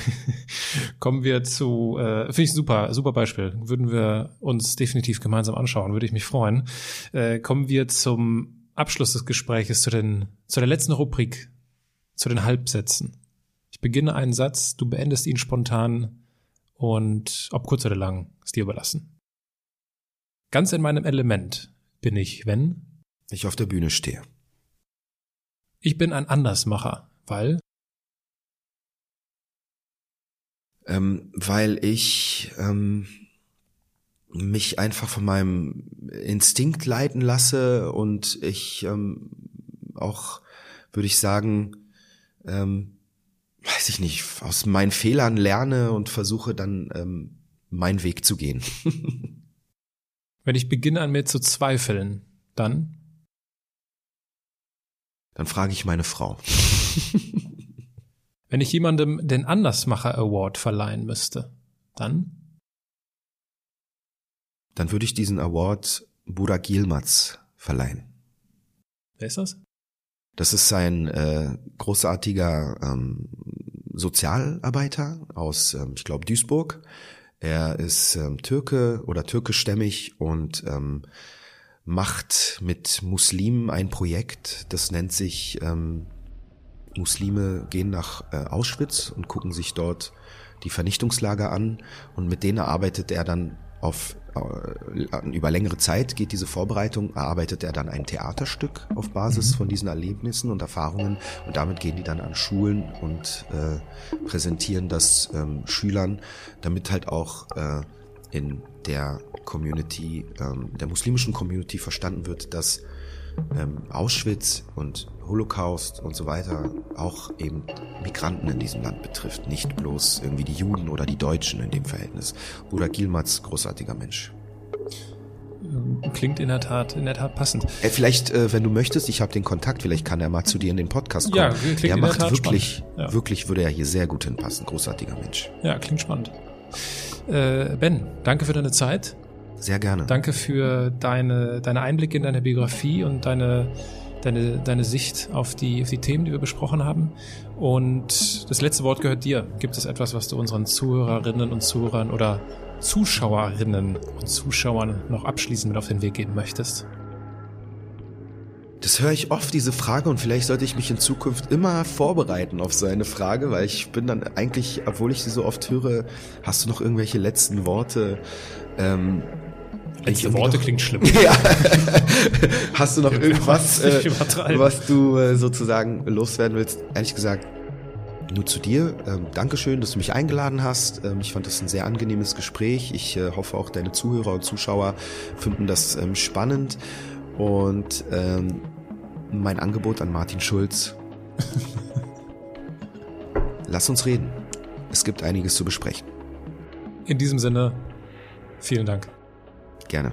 kommen wir zu, äh, finde ich super, super Beispiel. Würden wir uns definitiv gemeinsam anschauen, würde ich mich freuen. Äh, kommen wir zum Abschluss des Gespräches zu den, zu der letzten Rubrik, zu den Halbsätzen. Ich beginne einen Satz, du beendest ihn spontan und ob kurz oder lang, ist dir überlassen. Ganz in meinem Element bin ich, wenn ich auf der Bühne stehe. Ich bin ein Andersmacher. Weil? Ähm, weil ich ähm, mich einfach von meinem Instinkt leiten lasse und ich ähm, auch, würde ich sagen, ähm, weiß ich nicht, aus meinen Fehlern lerne und versuche dann ähm, meinen Weg zu gehen. Wenn ich beginne an mir zu zweifeln, dann? Dann frage ich meine Frau. Wenn ich jemandem den Andersmacher Award verleihen müsste, dann? Dann würde ich diesen Award Burak Yilmaz verleihen. Wer ist das? Das ist ein äh, großartiger ähm, Sozialarbeiter aus, ähm, ich glaube, Duisburg. Er ist ähm, Türke oder türkischstämmig und ähm, macht mit Muslimen ein Projekt, das nennt sich ähm, Muslime gehen nach äh, Auschwitz und gucken sich dort die Vernichtungslager an und mit denen arbeitet er dann auf äh, über längere Zeit geht diese Vorbereitung, erarbeitet er dann ein Theaterstück auf Basis mhm. von diesen Erlebnissen und Erfahrungen und damit gehen die dann an Schulen und äh, präsentieren das ähm, Schülern, damit halt auch äh, in der Community, ähm, der muslimischen Community verstanden wird, dass ähm, Auschwitz und Holocaust und so weiter auch eben Migranten in diesem Land betrifft, nicht bloß irgendwie die Juden oder die Deutschen in dem Verhältnis. Bruder Gilmatz, großartiger Mensch. Klingt in der Tat, in der Tat passend. Äh, vielleicht, äh, wenn du möchtest, ich habe den Kontakt, vielleicht kann er mal zu dir in den Podcast kommen. Ja, klingt er macht in der Tat wirklich, ja. wirklich würde er hier sehr gut hinpassen. Großartiger Mensch. Ja, klingt spannend. Äh, ben, danke für deine Zeit. Sehr gerne. Danke für deine, deine Einblicke in deine Biografie und deine deine, deine Sicht auf die, auf die Themen, die wir besprochen haben. Und das letzte Wort gehört dir. Gibt es etwas, was du unseren Zuhörerinnen und Zuhörern oder Zuschauerinnen und Zuschauern noch abschließend mit auf den Weg geben möchtest? Das höre ich oft, diese Frage, und vielleicht sollte ich mich in Zukunft immer vorbereiten auf so eine Frage, weil ich bin dann eigentlich, obwohl ich sie so oft höre, hast du noch irgendwelche letzten Worte? Ähm, Letzte Worte noch, klingt schlimm. Ja. Hast du noch irgendwas, äh, was du äh, sozusagen loswerden willst? Ehrlich gesagt, nur zu dir. Ähm, Dankeschön, dass du mich eingeladen hast. Ähm, ich fand das ein sehr angenehmes Gespräch. Ich äh, hoffe auch deine Zuhörer und Zuschauer finden das ähm, spannend. Und ähm, mein Angebot an Martin Schulz. Lass uns reden. Es gibt einiges zu besprechen. In diesem Sinne, vielen Dank. Gerne.